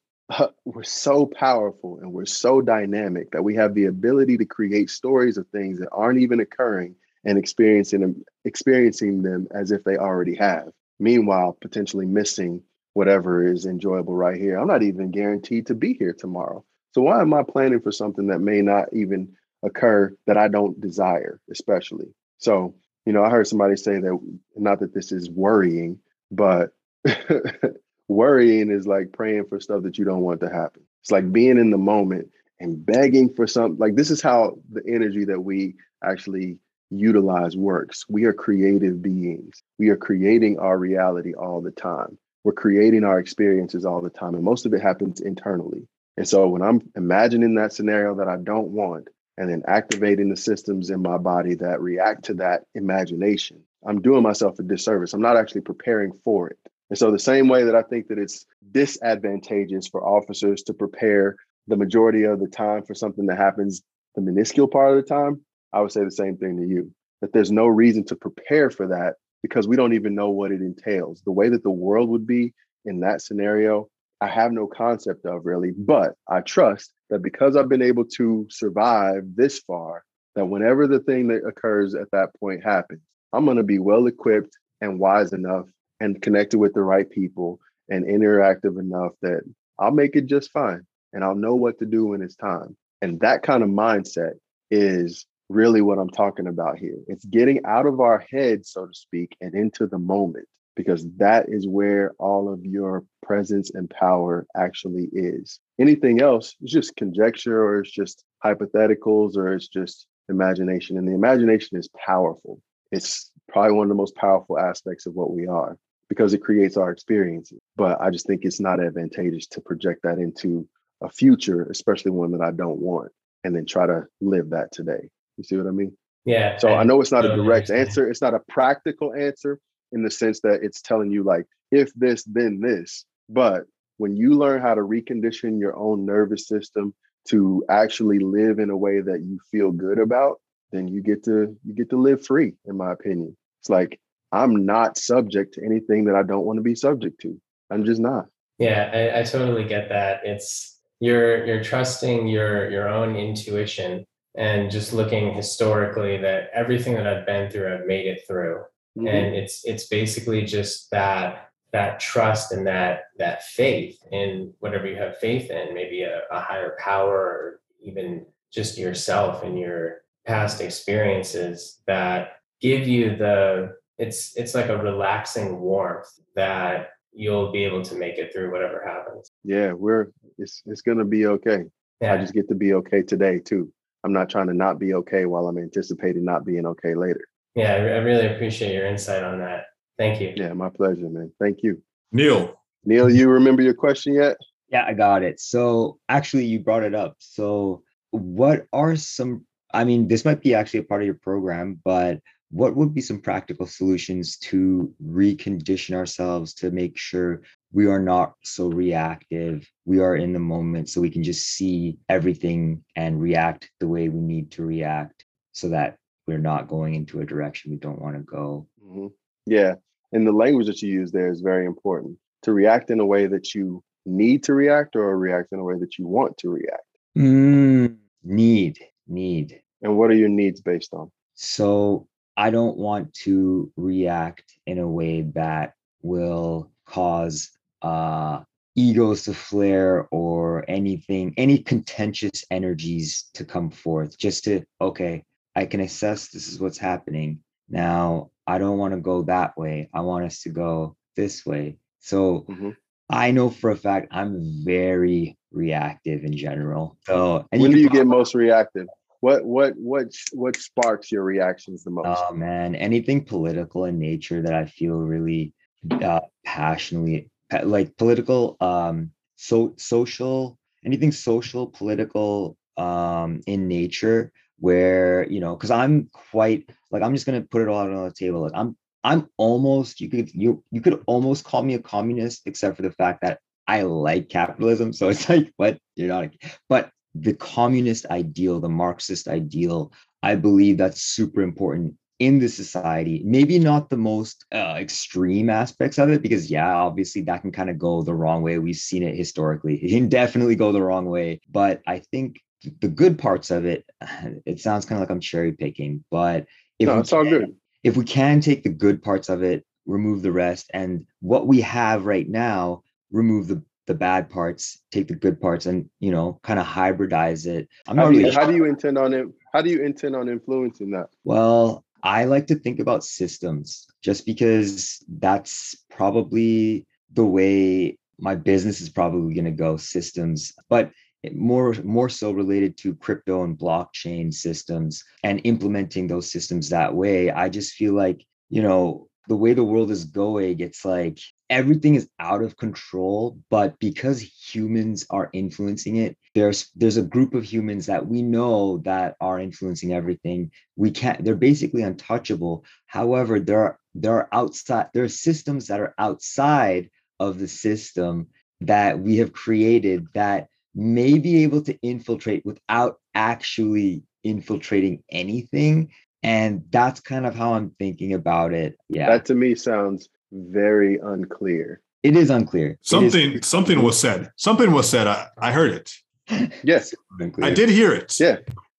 Speaker 2: we're so powerful and we're so dynamic that we have the ability to create stories of things that aren't even occurring and experiencing them experiencing them as if they already have meanwhile potentially missing whatever is enjoyable right here i'm not even guaranteed to be here tomorrow so why am i planning for something that may not even occur that i don't desire especially so you know i heard somebody say that not that this is worrying but *laughs* worrying is like praying for stuff that you don't want to happen it's like being in the moment and begging for something like this is how the energy that we actually utilize works. We are creative beings. We are creating our reality all the time. We're creating our experiences all the time. And most of it happens internally. And so when I'm imagining that scenario that I don't want and then activating the systems in my body that react to that imagination, I'm doing myself a disservice. I'm not actually preparing for it. And so, the same way that I think that it's disadvantageous for officers to prepare the majority of the time for something that happens the minuscule part of the time, I would say the same thing to you that there's no reason to prepare for that because we don't even know what it entails. The way that the world would be in that scenario, I have no concept of really, but I trust that because I've been able to survive this far, that whenever the thing that occurs at that point happens, I'm going to be well equipped and wise enough and connected with the right people and interactive enough that I'll make it just fine and I'll know what to do when it's time. And that kind of mindset is really what I'm talking about here. It's getting out of our head, so to speak, and into the moment, because that is where all of your presence and power actually is. Anything else is just conjecture or it's just hypotheticals or it's just imagination. And the imagination is powerful. It's probably one of the most powerful aspects of what we are because it creates our experiences. But I just think it's not advantageous to project that into a future, especially one that I don't want, and then try to live that today. You see what I mean?
Speaker 3: Yeah.
Speaker 2: So I know it's not a direct answer. It's not a practical answer in the sense that it's telling you like if this then this. But when you learn how to recondition your own nervous system to actually live in a way that you feel good about, then you get to you get to live free in my opinion. It's like I'm not subject to anything that I don't want to be subject to. I'm just not.
Speaker 3: Yeah, I, I totally get that. It's you're you're trusting your your own intuition and just looking historically that everything that I've been through, I've made it through. Mm-hmm. And it's it's basically just that that trust and that that faith in whatever you have faith in, maybe a, a higher power or even just yourself and your past experiences that give you the it's it's like a relaxing warmth that you'll be able to make it through whatever happens.
Speaker 2: Yeah, we're it's it's gonna be okay. Yeah. I just get to be okay today too. I'm not trying to not be okay while I'm anticipating not being okay later.
Speaker 3: Yeah, I really appreciate your insight on that. Thank you.
Speaker 2: Yeah, my pleasure, man. Thank you.
Speaker 1: Neil.
Speaker 2: Neil, you remember your question yet?
Speaker 5: Yeah, I got it. So actually, you brought it up. So, what are some, I mean, this might be actually a part of your program, but what would be some practical solutions to recondition ourselves to make sure we are not so reactive we are in the moment so we can just see everything and react the way we need to react so that we're not going into a direction we don't want to go
Speaker 2: mm-hmm. yeah and the language that you use there is very important to react in a way that you need to react or react in a way that you want to react
Speaker 5: mm, need need
Speaker 2: and what are your needs based on
Speaker 5: so I don't want to react in a way that will cause uh, egos to flare or anything, any contentious energies to come forth. Just to, okay, I can assess this is what's happening. Now, I don't want to go that way. I want us to go this way. So mm-hmm. I know for a fact I'm very reactive in general. So
Speaker 2: when do you get most reactive? What what what what sparks your reactions the most?
Speaker 5: Oh man, anything political in nature that I feel really uh, passionately like political um so social anything social political um in nature where you know because i'm quite like i'm just gonna put it all out on the table. Like i'm i'm almost you could you you could almost call me a communist except for the fact that i like capitalism. So it's *laughs* like what? You're not but the communist ideal the marxist ideal i believe that's super important in the society. Maybe not the most uh, extreme aspects of it because yeah obviously that can kind of go the wrong way. We've seen it historically. It can definitely go the wrong way. But i think the good parts of it *sighs* it sounds kind of like i'm cherry picking but
Speaker 2: if no, it's all good.
Speaker 5: if we can take the good parts of it remove the rest and what we have right now remove the the bad parts take the good parts and you know kind of hybridize it.
Speaker 2: I'm not how, do you, really how do you intend on it how do you intend on influencing that?
Speaker 5: Well I like to think about systems just because that's probably the way my business is probably going to go systems. But more more so related to crypto and blockchain systems and implementing those systems that way. I just feel like you know the way the world is going it's like everything is out of control but because humans are influencing it there's there's a group of humans that we know that are influencing everything. We can't they're basically untouchable. However there are there are outside there are systems that are outside of the system that we have created that may be able to infiltrate without actually infiltrating anything and that's kind of how i'm thinking about it yeah
Speaker 2: that to me sounds very unclear.
Speaker 5: It is unclear.
Speaker 1: Something is- something was said. Something was said. I, I heard it. *laughs*
Speaker 2: Yes.
Speaker 1: I did hear it.
Speaker 2: Yeah.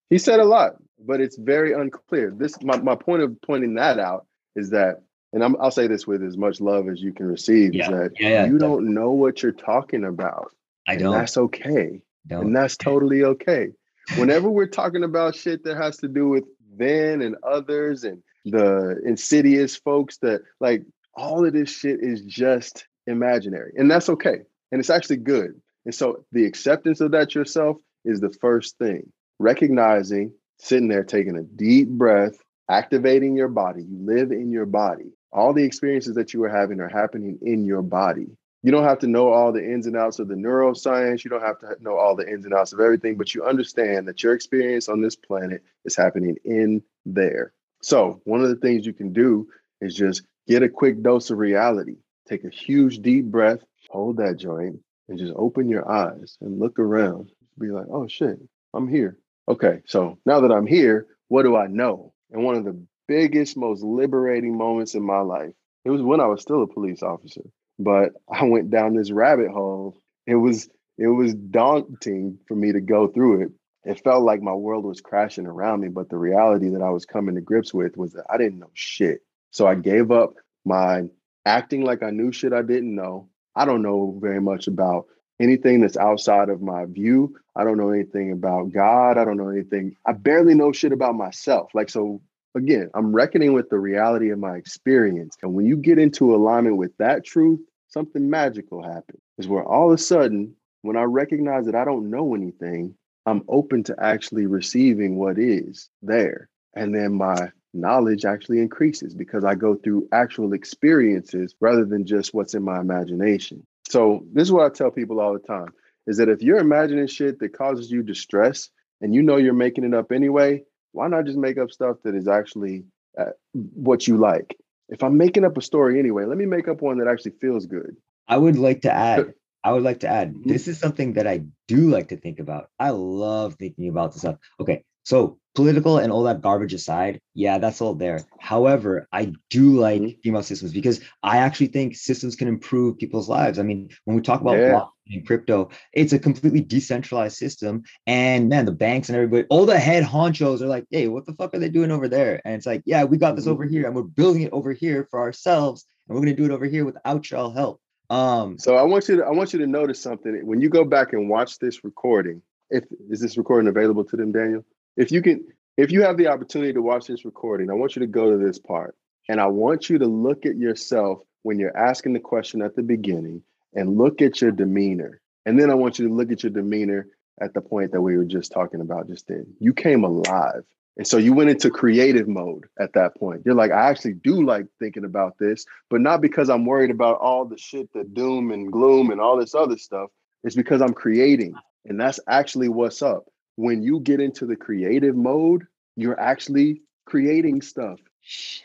Speaker 2: He said a lot, but it's very unclear. This my, my point of pointing that out is that, and i will say this with as much love as you can receive, yeah. is that yeah, you don't know what you're talking about.
Speaker 5: I don't.
Speaker 2: that's okay. Don't. And that's totally okay. Whenever we're talking about shit that has to do with then and others and the insidious folks that like all of this shit is just imaginary. And that's okay. And it's actually good. And so the acceptance of that yourself is the first thing. Recognizing, sitting there, taking a deep breath, activating your body. You live in your body. All the experiences that you are having are happening in your body. You don't have to know all the ins and outs of the neuroscience. You don't have to know all the ins and outs of everything, but you understand that your experience on this planet is happening in there. So, one of the things you can do is just get a quick dose of reality. Take a huge deep breath, hold that joint, and just open your eyes and look around. Be like, oh shit, I'm here. Okay, so now that I'm here, what do I know? And one of the biggest, most liberating moments in my life, it was when I was still a police officer. But I went down this rabbit hole. It was it was daunting for me to go through it. It felt like my world was crashing around me, but the reality that I was coming to grips with was that I didn't know shit. So I gave up my acting like I knew shit I didn't know. I don't know very much about anything that's outside of my view. I don't know anything about God. I don't know anything. I barely know shit about myself. Like, so again, I'm reckoning with the reality of my experience. And when you get into alignment with that truth, something magical happens. Is where all of a sudden, when I recognize that I don't know anything, I'm open to actually receiving what is there. And then my knowledge actually increases because I go through actual experiences rather than just what's in my imagination. So, this is what I tell people all the time is that if you're imagining shit that causes you distress and you know you're making it up anyway, why not just make up stuff that is actually uh, what you like? If I'm making up a story anyway, let me make up one that actually feels good.
Speaker 5: I would like to add I would like to add mm-hmm. this is something that I do like to think about. I love thinking about this stuff. Okay, so political and all that garbage aside, yeah, that's all there. However, I do like mm-hmm. female systems because I actually think systems can improve people's lives. I mean, when we talk about yeah. blockchain and crypto, it's a completely decentralized system. And man, the banks and everybody, all the head honchos are like, hey, what the fuck are they doing over there? And it's like, yeah, we got this mm-hmm. over here and we're building it over here for ourselves. And we're gonna do it over here without y'all help. Um,
Speaker 2: so I want you to I want you to notice something. When you go back and watch this recording, if is this recording available to them, Daniel? If you can if you have the opportunity to watch this recording i want you to go to this part and i want you to look at yourself when you're asking the question at the beginning and look at your demeanor And then I want you to look at your demeanor at the point that we were just talking about just then. You came alive. And so you went into creative mode at that point. You're like, I actually do like thinking about this, but not because I'm worried about all the shit that doom and gloom and all this other stuff. It's because I'm creating. And that's actually what's up. When you get into the creative mode, you're actually creating stuff.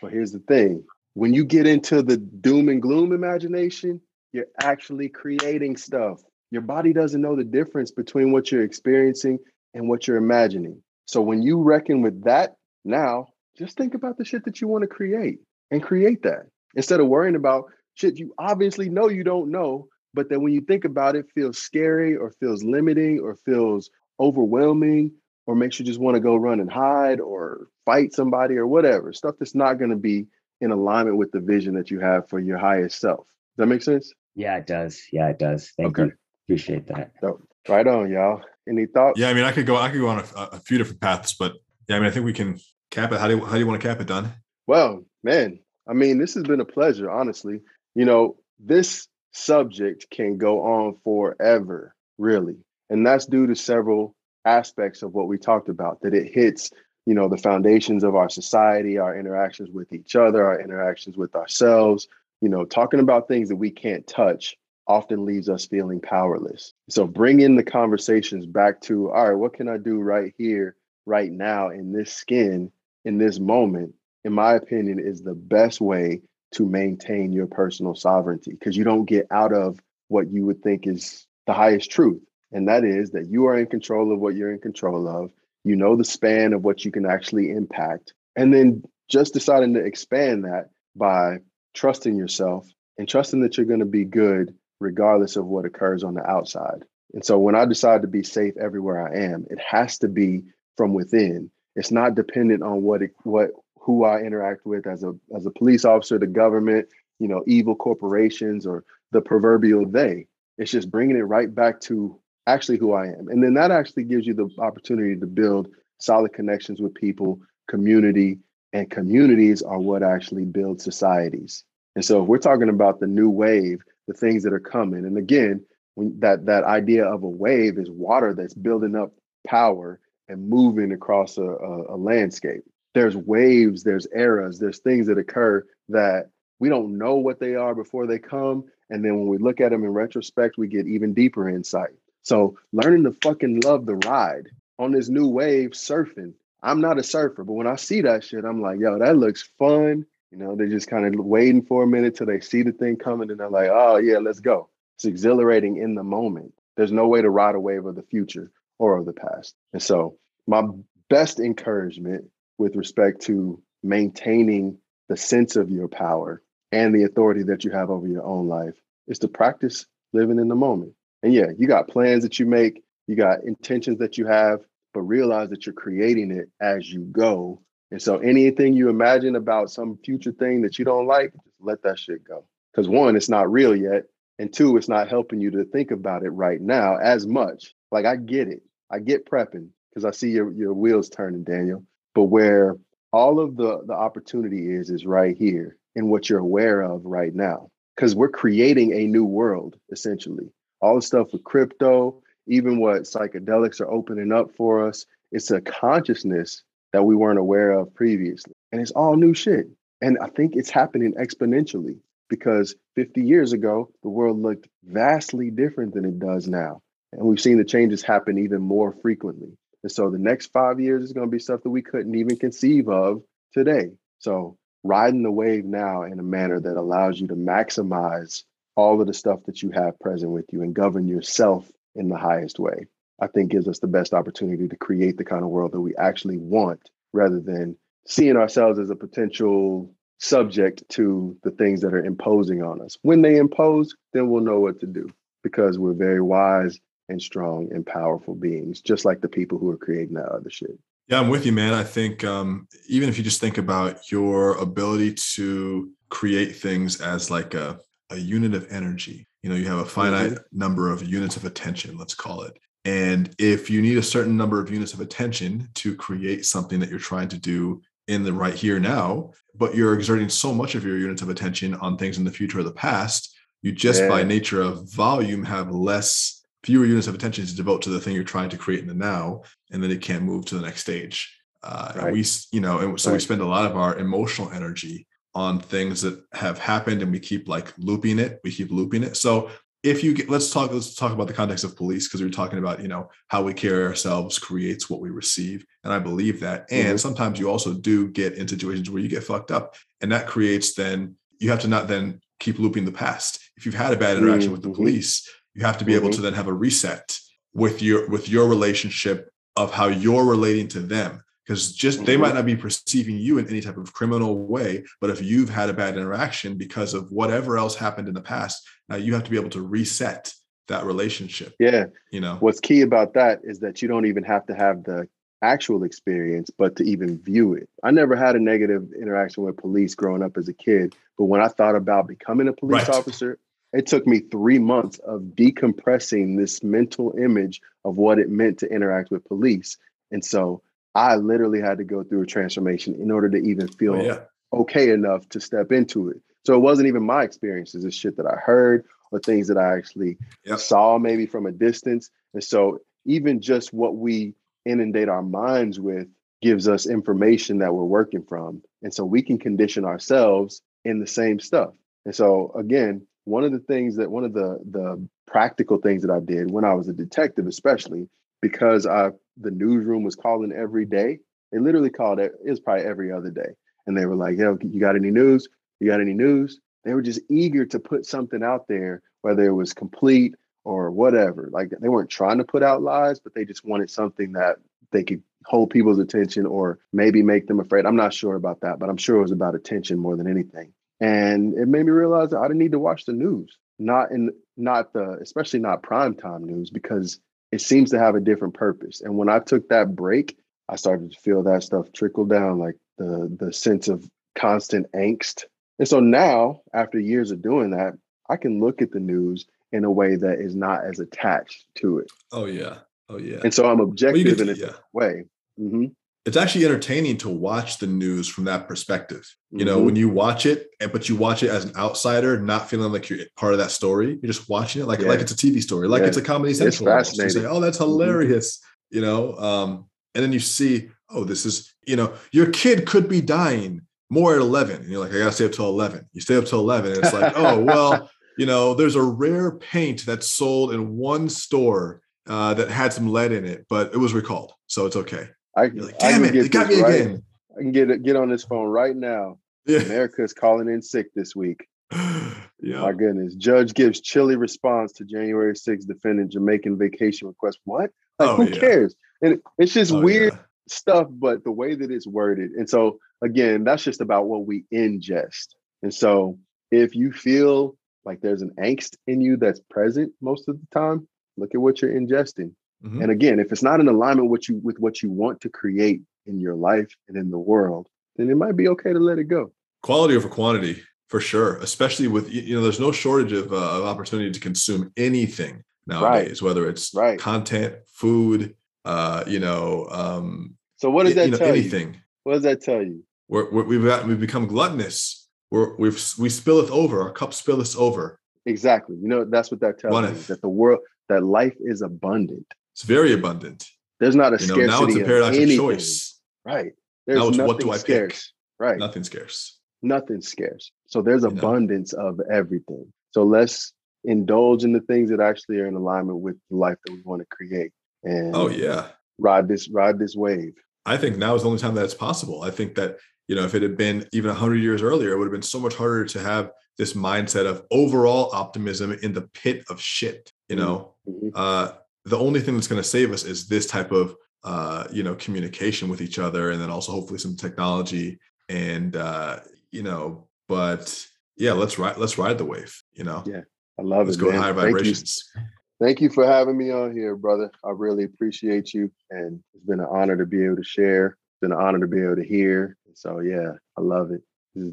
Speaker 2: But here's the thing when you get into the doom and gloom imagination, you're actually creating stuff. Your body doesn't know the difference between what you're experiencing and what you're imagining. So when you reckon with that now, just think about the shit that you want to create and create that instead of worrying about shit you obviously know you don't know, but that when you think about it, feels scary or feels limiting or feels overwhelming or makes you just want to go run and hide or fight somebody or whatever stuff that's not going to be in alignment with the vision that you have for your highest self. Does that make sense?
Speaker 5: Yeah, it does. Yeah, it does. Thank okay. you. Appreciate that.
Speaker 2: So, right on, y'all. Any thoughts?
Speaker 1: Yeah, I mean, I could go. I could go on a, a, few different paths, but yeah, I mean, I think we can cap it. How do you, how do you want to cap it, Don?
Speaker 2: Well, man, I mean, this has been a pleasure, honestly. You know, this subject can go on forever, really, and that's due to several aspects of what we talked about. That it hits, you know, the foundations of our society, our interactions with each other, our interactions with ourselves. You know, talking about things that we can't touch often leaves us feeling powerless. So bring in the conversations back to, all right, what can I do right here, right now, in this skin, in this moment, in my opinion, is the best way to maintain your personal sovereignty because you don't get out of what you would think is the highest truth. And that is that you are in control of what you're in control of. You know the span of what you can actually impact. And then just deciding to expand that by trusting yourself and trusting that you're going to be good regardless of what occurs on the outside. And so when I decide to be safe everywhere I am, it has to be from within. It's not dependent on what it, what who I interact with as a as a police officer, the government, you know, evil corporations or the proverbial they. It's just bringing it right back to actually who I am. And then that actually gives you the opportunity to build solid connections with people, community, and communities are what actually build societies. And so if we're talking about the new wave, the things that are coming. And again, when that that idea of a wave is water that's building up power and moving across a, a, a landscape. There's waves, there's eras, there's things that occur that we don't know what they are before they come. And then when we look at them in retrospect, we get even deeper insight. So learning to fucking love the ride on this new wave surfing. I'm not a surfer, but when I see that shit, I'm like, yo, that looks fun. You know, they're just kind of waiting for a minute till they see the thing coming and they're like, oh, yeah, let's go. It's exhilarating in the moment. There's no way to ride a wave of the future or of the past. And so, my best encouragement with respect to maintaining the sense of your power and the authority that you have over your own life is to practice living in the moment. And yeah, you got plans that you make, you got intentions that you have, but realize that you're creating it as you go and so anything you imagine about some future thing that you don't like, just let that shit go. Because one, it's not real yet. And two, it's not helping you to think about it right now as much. Like I get it. I get prepping because I see your, your wheels turning, Daniel. But where all of the, the opportunity is, is right here in what you're aware of right now. Because we're creating a new world, essentially. All the stuff with crypto, even what psychedelics are opening up for us, it's a consciousness that we weren't aware of previously. And it's all new shit. And I think it's happening exponentially because 50 years ago, the world looked vastly different than it does now. And we've seen the changes happen even more frequently. And so the next five years is going to be stuff that we couldn't even conceive of today. So riding the wave now in a manner that allows you to maximize all of the stuff that you have present with you and govern yourself in the highest way. I think gives us the best opportunity to create the kind of world that we actually want rather than seeing ourselves as a potential subject to the things that are imposing on us. When they impose, then we'll know what to do because we're very wise and strong and powerful beings, just like the people who are creating that other shit.
Speaker 1: Yeah, I'm with you, man. I think um, even if you just think about your ability to create things as like a, a unit of energy, you know, you have a finite number of units of attention, let's call it. And if you need a certain number of units of attention to create something that you're trying to do in the right here now, but you're exerting so much of your units of attention on things in the future or the past, you just yeah. by nature of volume have less fewer units of attention to devote to the thing you're trying to create in the now, and then it can't move to the next stage. Uh, right. And we, you know, and so right. we spend a lot of our emotional energy on things that have happened, and we keep like looping it. We keep looping it. So if you get, let's talk let's talk about the context of police because we are talking about you know how we carry ourselves creates what we receive and i believe that and mm-hmm. sometimes you also do get in situations where you get fucked up and that creates then you have to not then keep looping the past if you've had a bad interaction mm-hmm. with the mm-hmm. police you have to be mm-hmm. able to then have a reset with your with your relationship of how you're relating to them because just they might not be perceiving you in any type of criminal way but if you've had a bad interaction because of whatever else happened in the past now you have to be able to reset that relationship
Speaker 2: yeah.
Speaker 1: you know?
Speaker 2: What's key about that is that you don't even have to have the actual experience but to even view it. I never had a negative interaction with police growing up as a kid but when i thought about becoming a police right. officer it took me three months of decompressing this mental image of what it meant to interact with police. And so I literally had to go through a transformation in order to even feel oh, yeah. okay enough to step into it. So it wasn't even my experiences, it's shit that I heard or things that I actually yep. saw maybe from a distance. And so even just what we inundate our minds with gives us information that we're working from. And so we can condition ourselves in the same stuff. And so again, one of the things that one of the the practical things that I did when I was a detective, especially because I the newsroom was calling every day. They literally called it. It was probably every other day, and they were like, "Yo, you got any news? You got any news?" They were just eager to put something out there, whether it was complete or whatever. Like they weren't trying to put out lies, but they just wanted something that they could hold people's attention or maybe make them afraid. I'm not sure about that, but I'm sure it was about attention more than anything. And it made me realize that I didn't need to watch the news, not in not the especially not primetime news because it seems to have a different purpose. And when I took that break, I started to feel that stuff trickle down, like the the sense of constant angst. And so now, after years of doing that, I can look at the news in a way that is not as attached to it.
Speaker 1: Oh yeah, oh yeah.
Speaker 2: And so I'm objective well, in a yeah. way. Mm-hmm
Speaker 1: it's actually entertaining to watch the news from that perspective. You know, mm-hmm. when you watch it, but you watch it as an outsider, not feeling like you're part of that story. You're just watching it like yeah. like it's a TV story, like yeah. it's a comedy central. It's fascinating. You say, "Oh, that's mm-hmm. hilarious," mm-hmm. you know. Um, and then you see, "Oh, this is," you know, your kid could be dying more at 11, and you're like, "I gotta stay up till 11." You stay up till 11, and it's like, "Oh, well." *laughs* You know, there's a rare paint that's sold in one store uh, that had some lead in it, but it was recalled, so it's okay.
Speaker 2: I, like, damn I it, it got me right. again. I can get it, get on this phone right now. Yeah. America's calling in sick this week. *sighs* yeah. My goodness. Judge gives chilly response to January 6th defendant Jamaican vacation request. What? Like, oh, who yeah. cares? And it's just oh, weird yeah. stuff, but the way that it's worded. And so, again, that's just about what we ingest. And so, if you feel like there's an angst in you that's present most of the time, look at what you're ingesting. Mm-hmm. And again, if it's not in alignment with you with what you want to create in your life and in the world, then it might be okay to let it go.
Speaker 1: Quality over quantity, for sure. Especially with you know, there's no shortage of, uh, of opportunity to consume anything nowadays, right. whether it's right. content, food, uh, you know. Um,
Speaker 2: so what does that you know, tell anything. you? What does that tell you?
Speaker 1: We're, we have got, we've become gluttonous. We're, we've we spilleth over. Our cup spilleth over.
Speaker 2: Exactly. You know that's what that tells me. That the world that life is abundant.
Speaker 1: It's very abundant.
Speaker 2: There's not a you know, scarcity. Now it's a paradox of, of choice. Right. There's
Speaker 1: now it's what do I
Speaker 2: scarce.
Speaker 1: pick? Right. Nothing scarce.
Speaker 2: Nothing scarce. So there's abundance know? of everything. So let's indulge in the things that actually are in alignment with the life that we want to create. And
Speaker 1: oh yeah.
Speaker 2: Ride this, ride this wave.
Speaker 1: I think now is the only time that it's possible. I think that, you know, if it had been even hundred years earlier, it would have been so much harder to have this mindset of overall optimism in the pit of shit. You know, mm-hmm. uh, the only thing that's going to save us is this type of uh, you know communication with each other and then also hopefully some technology and uh, you know but yeah let's ride let's ride the wave you know?
Speaker 2: Yeah i love
Speaker 1: let's
Speaker 2: it
Speaker 1: go higher vibrations
Speaker 2: thank you. thank you for having me on here brother. I really appreciate you and it's been an honor to be able to share it's been an honor to be able to hear. So yeah i love it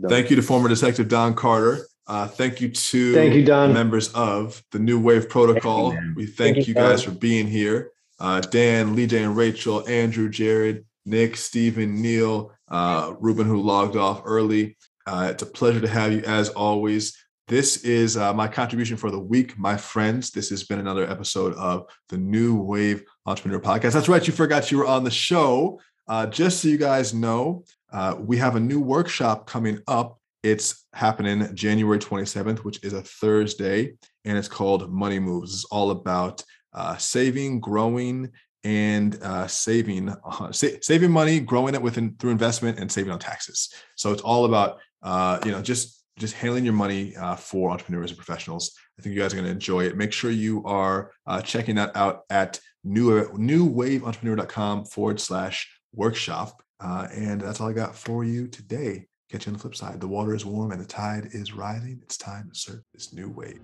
Speaker 1: thank you to former detective don carter uh, thank you to
Speaker 6: thank you, Don.
Speaker 1: members of the New Wave Protocol. Thank you, we thank, thank you guys for being here. Uh, Dan, Lee J, and Rachel, Andrew, Jared, Nick, Stephen, Neil, uh, Ruben, who logged off early. Uh, it's a pleasure to have you as always. This is uh, my contribution for the week, my friends. This has been another episode of the New Wave Entrepreneur Podcast. That's right, you forgot you were on the show. Uh, just so you guys know, uh, we have a new workshop coming up. It's happening January 27th, which is a Thursday, and it's called Money Moves. It's all about uh, saving, growing, and uh, saving uh, sa- saving money, growing it within through investment, and saving on taxes. So it's all about uh, you know just just handling your money uh, for entrepreneurs and professionals. I think you guys are going to enjoy it. Make sure you are uh, checking that out at new newwaveentrepreneur.com forward slash workshop. Uh, and that's all I got for you today. Catch you on the flip side. The water is warm and the tide is rising. It's time to surf this new wave.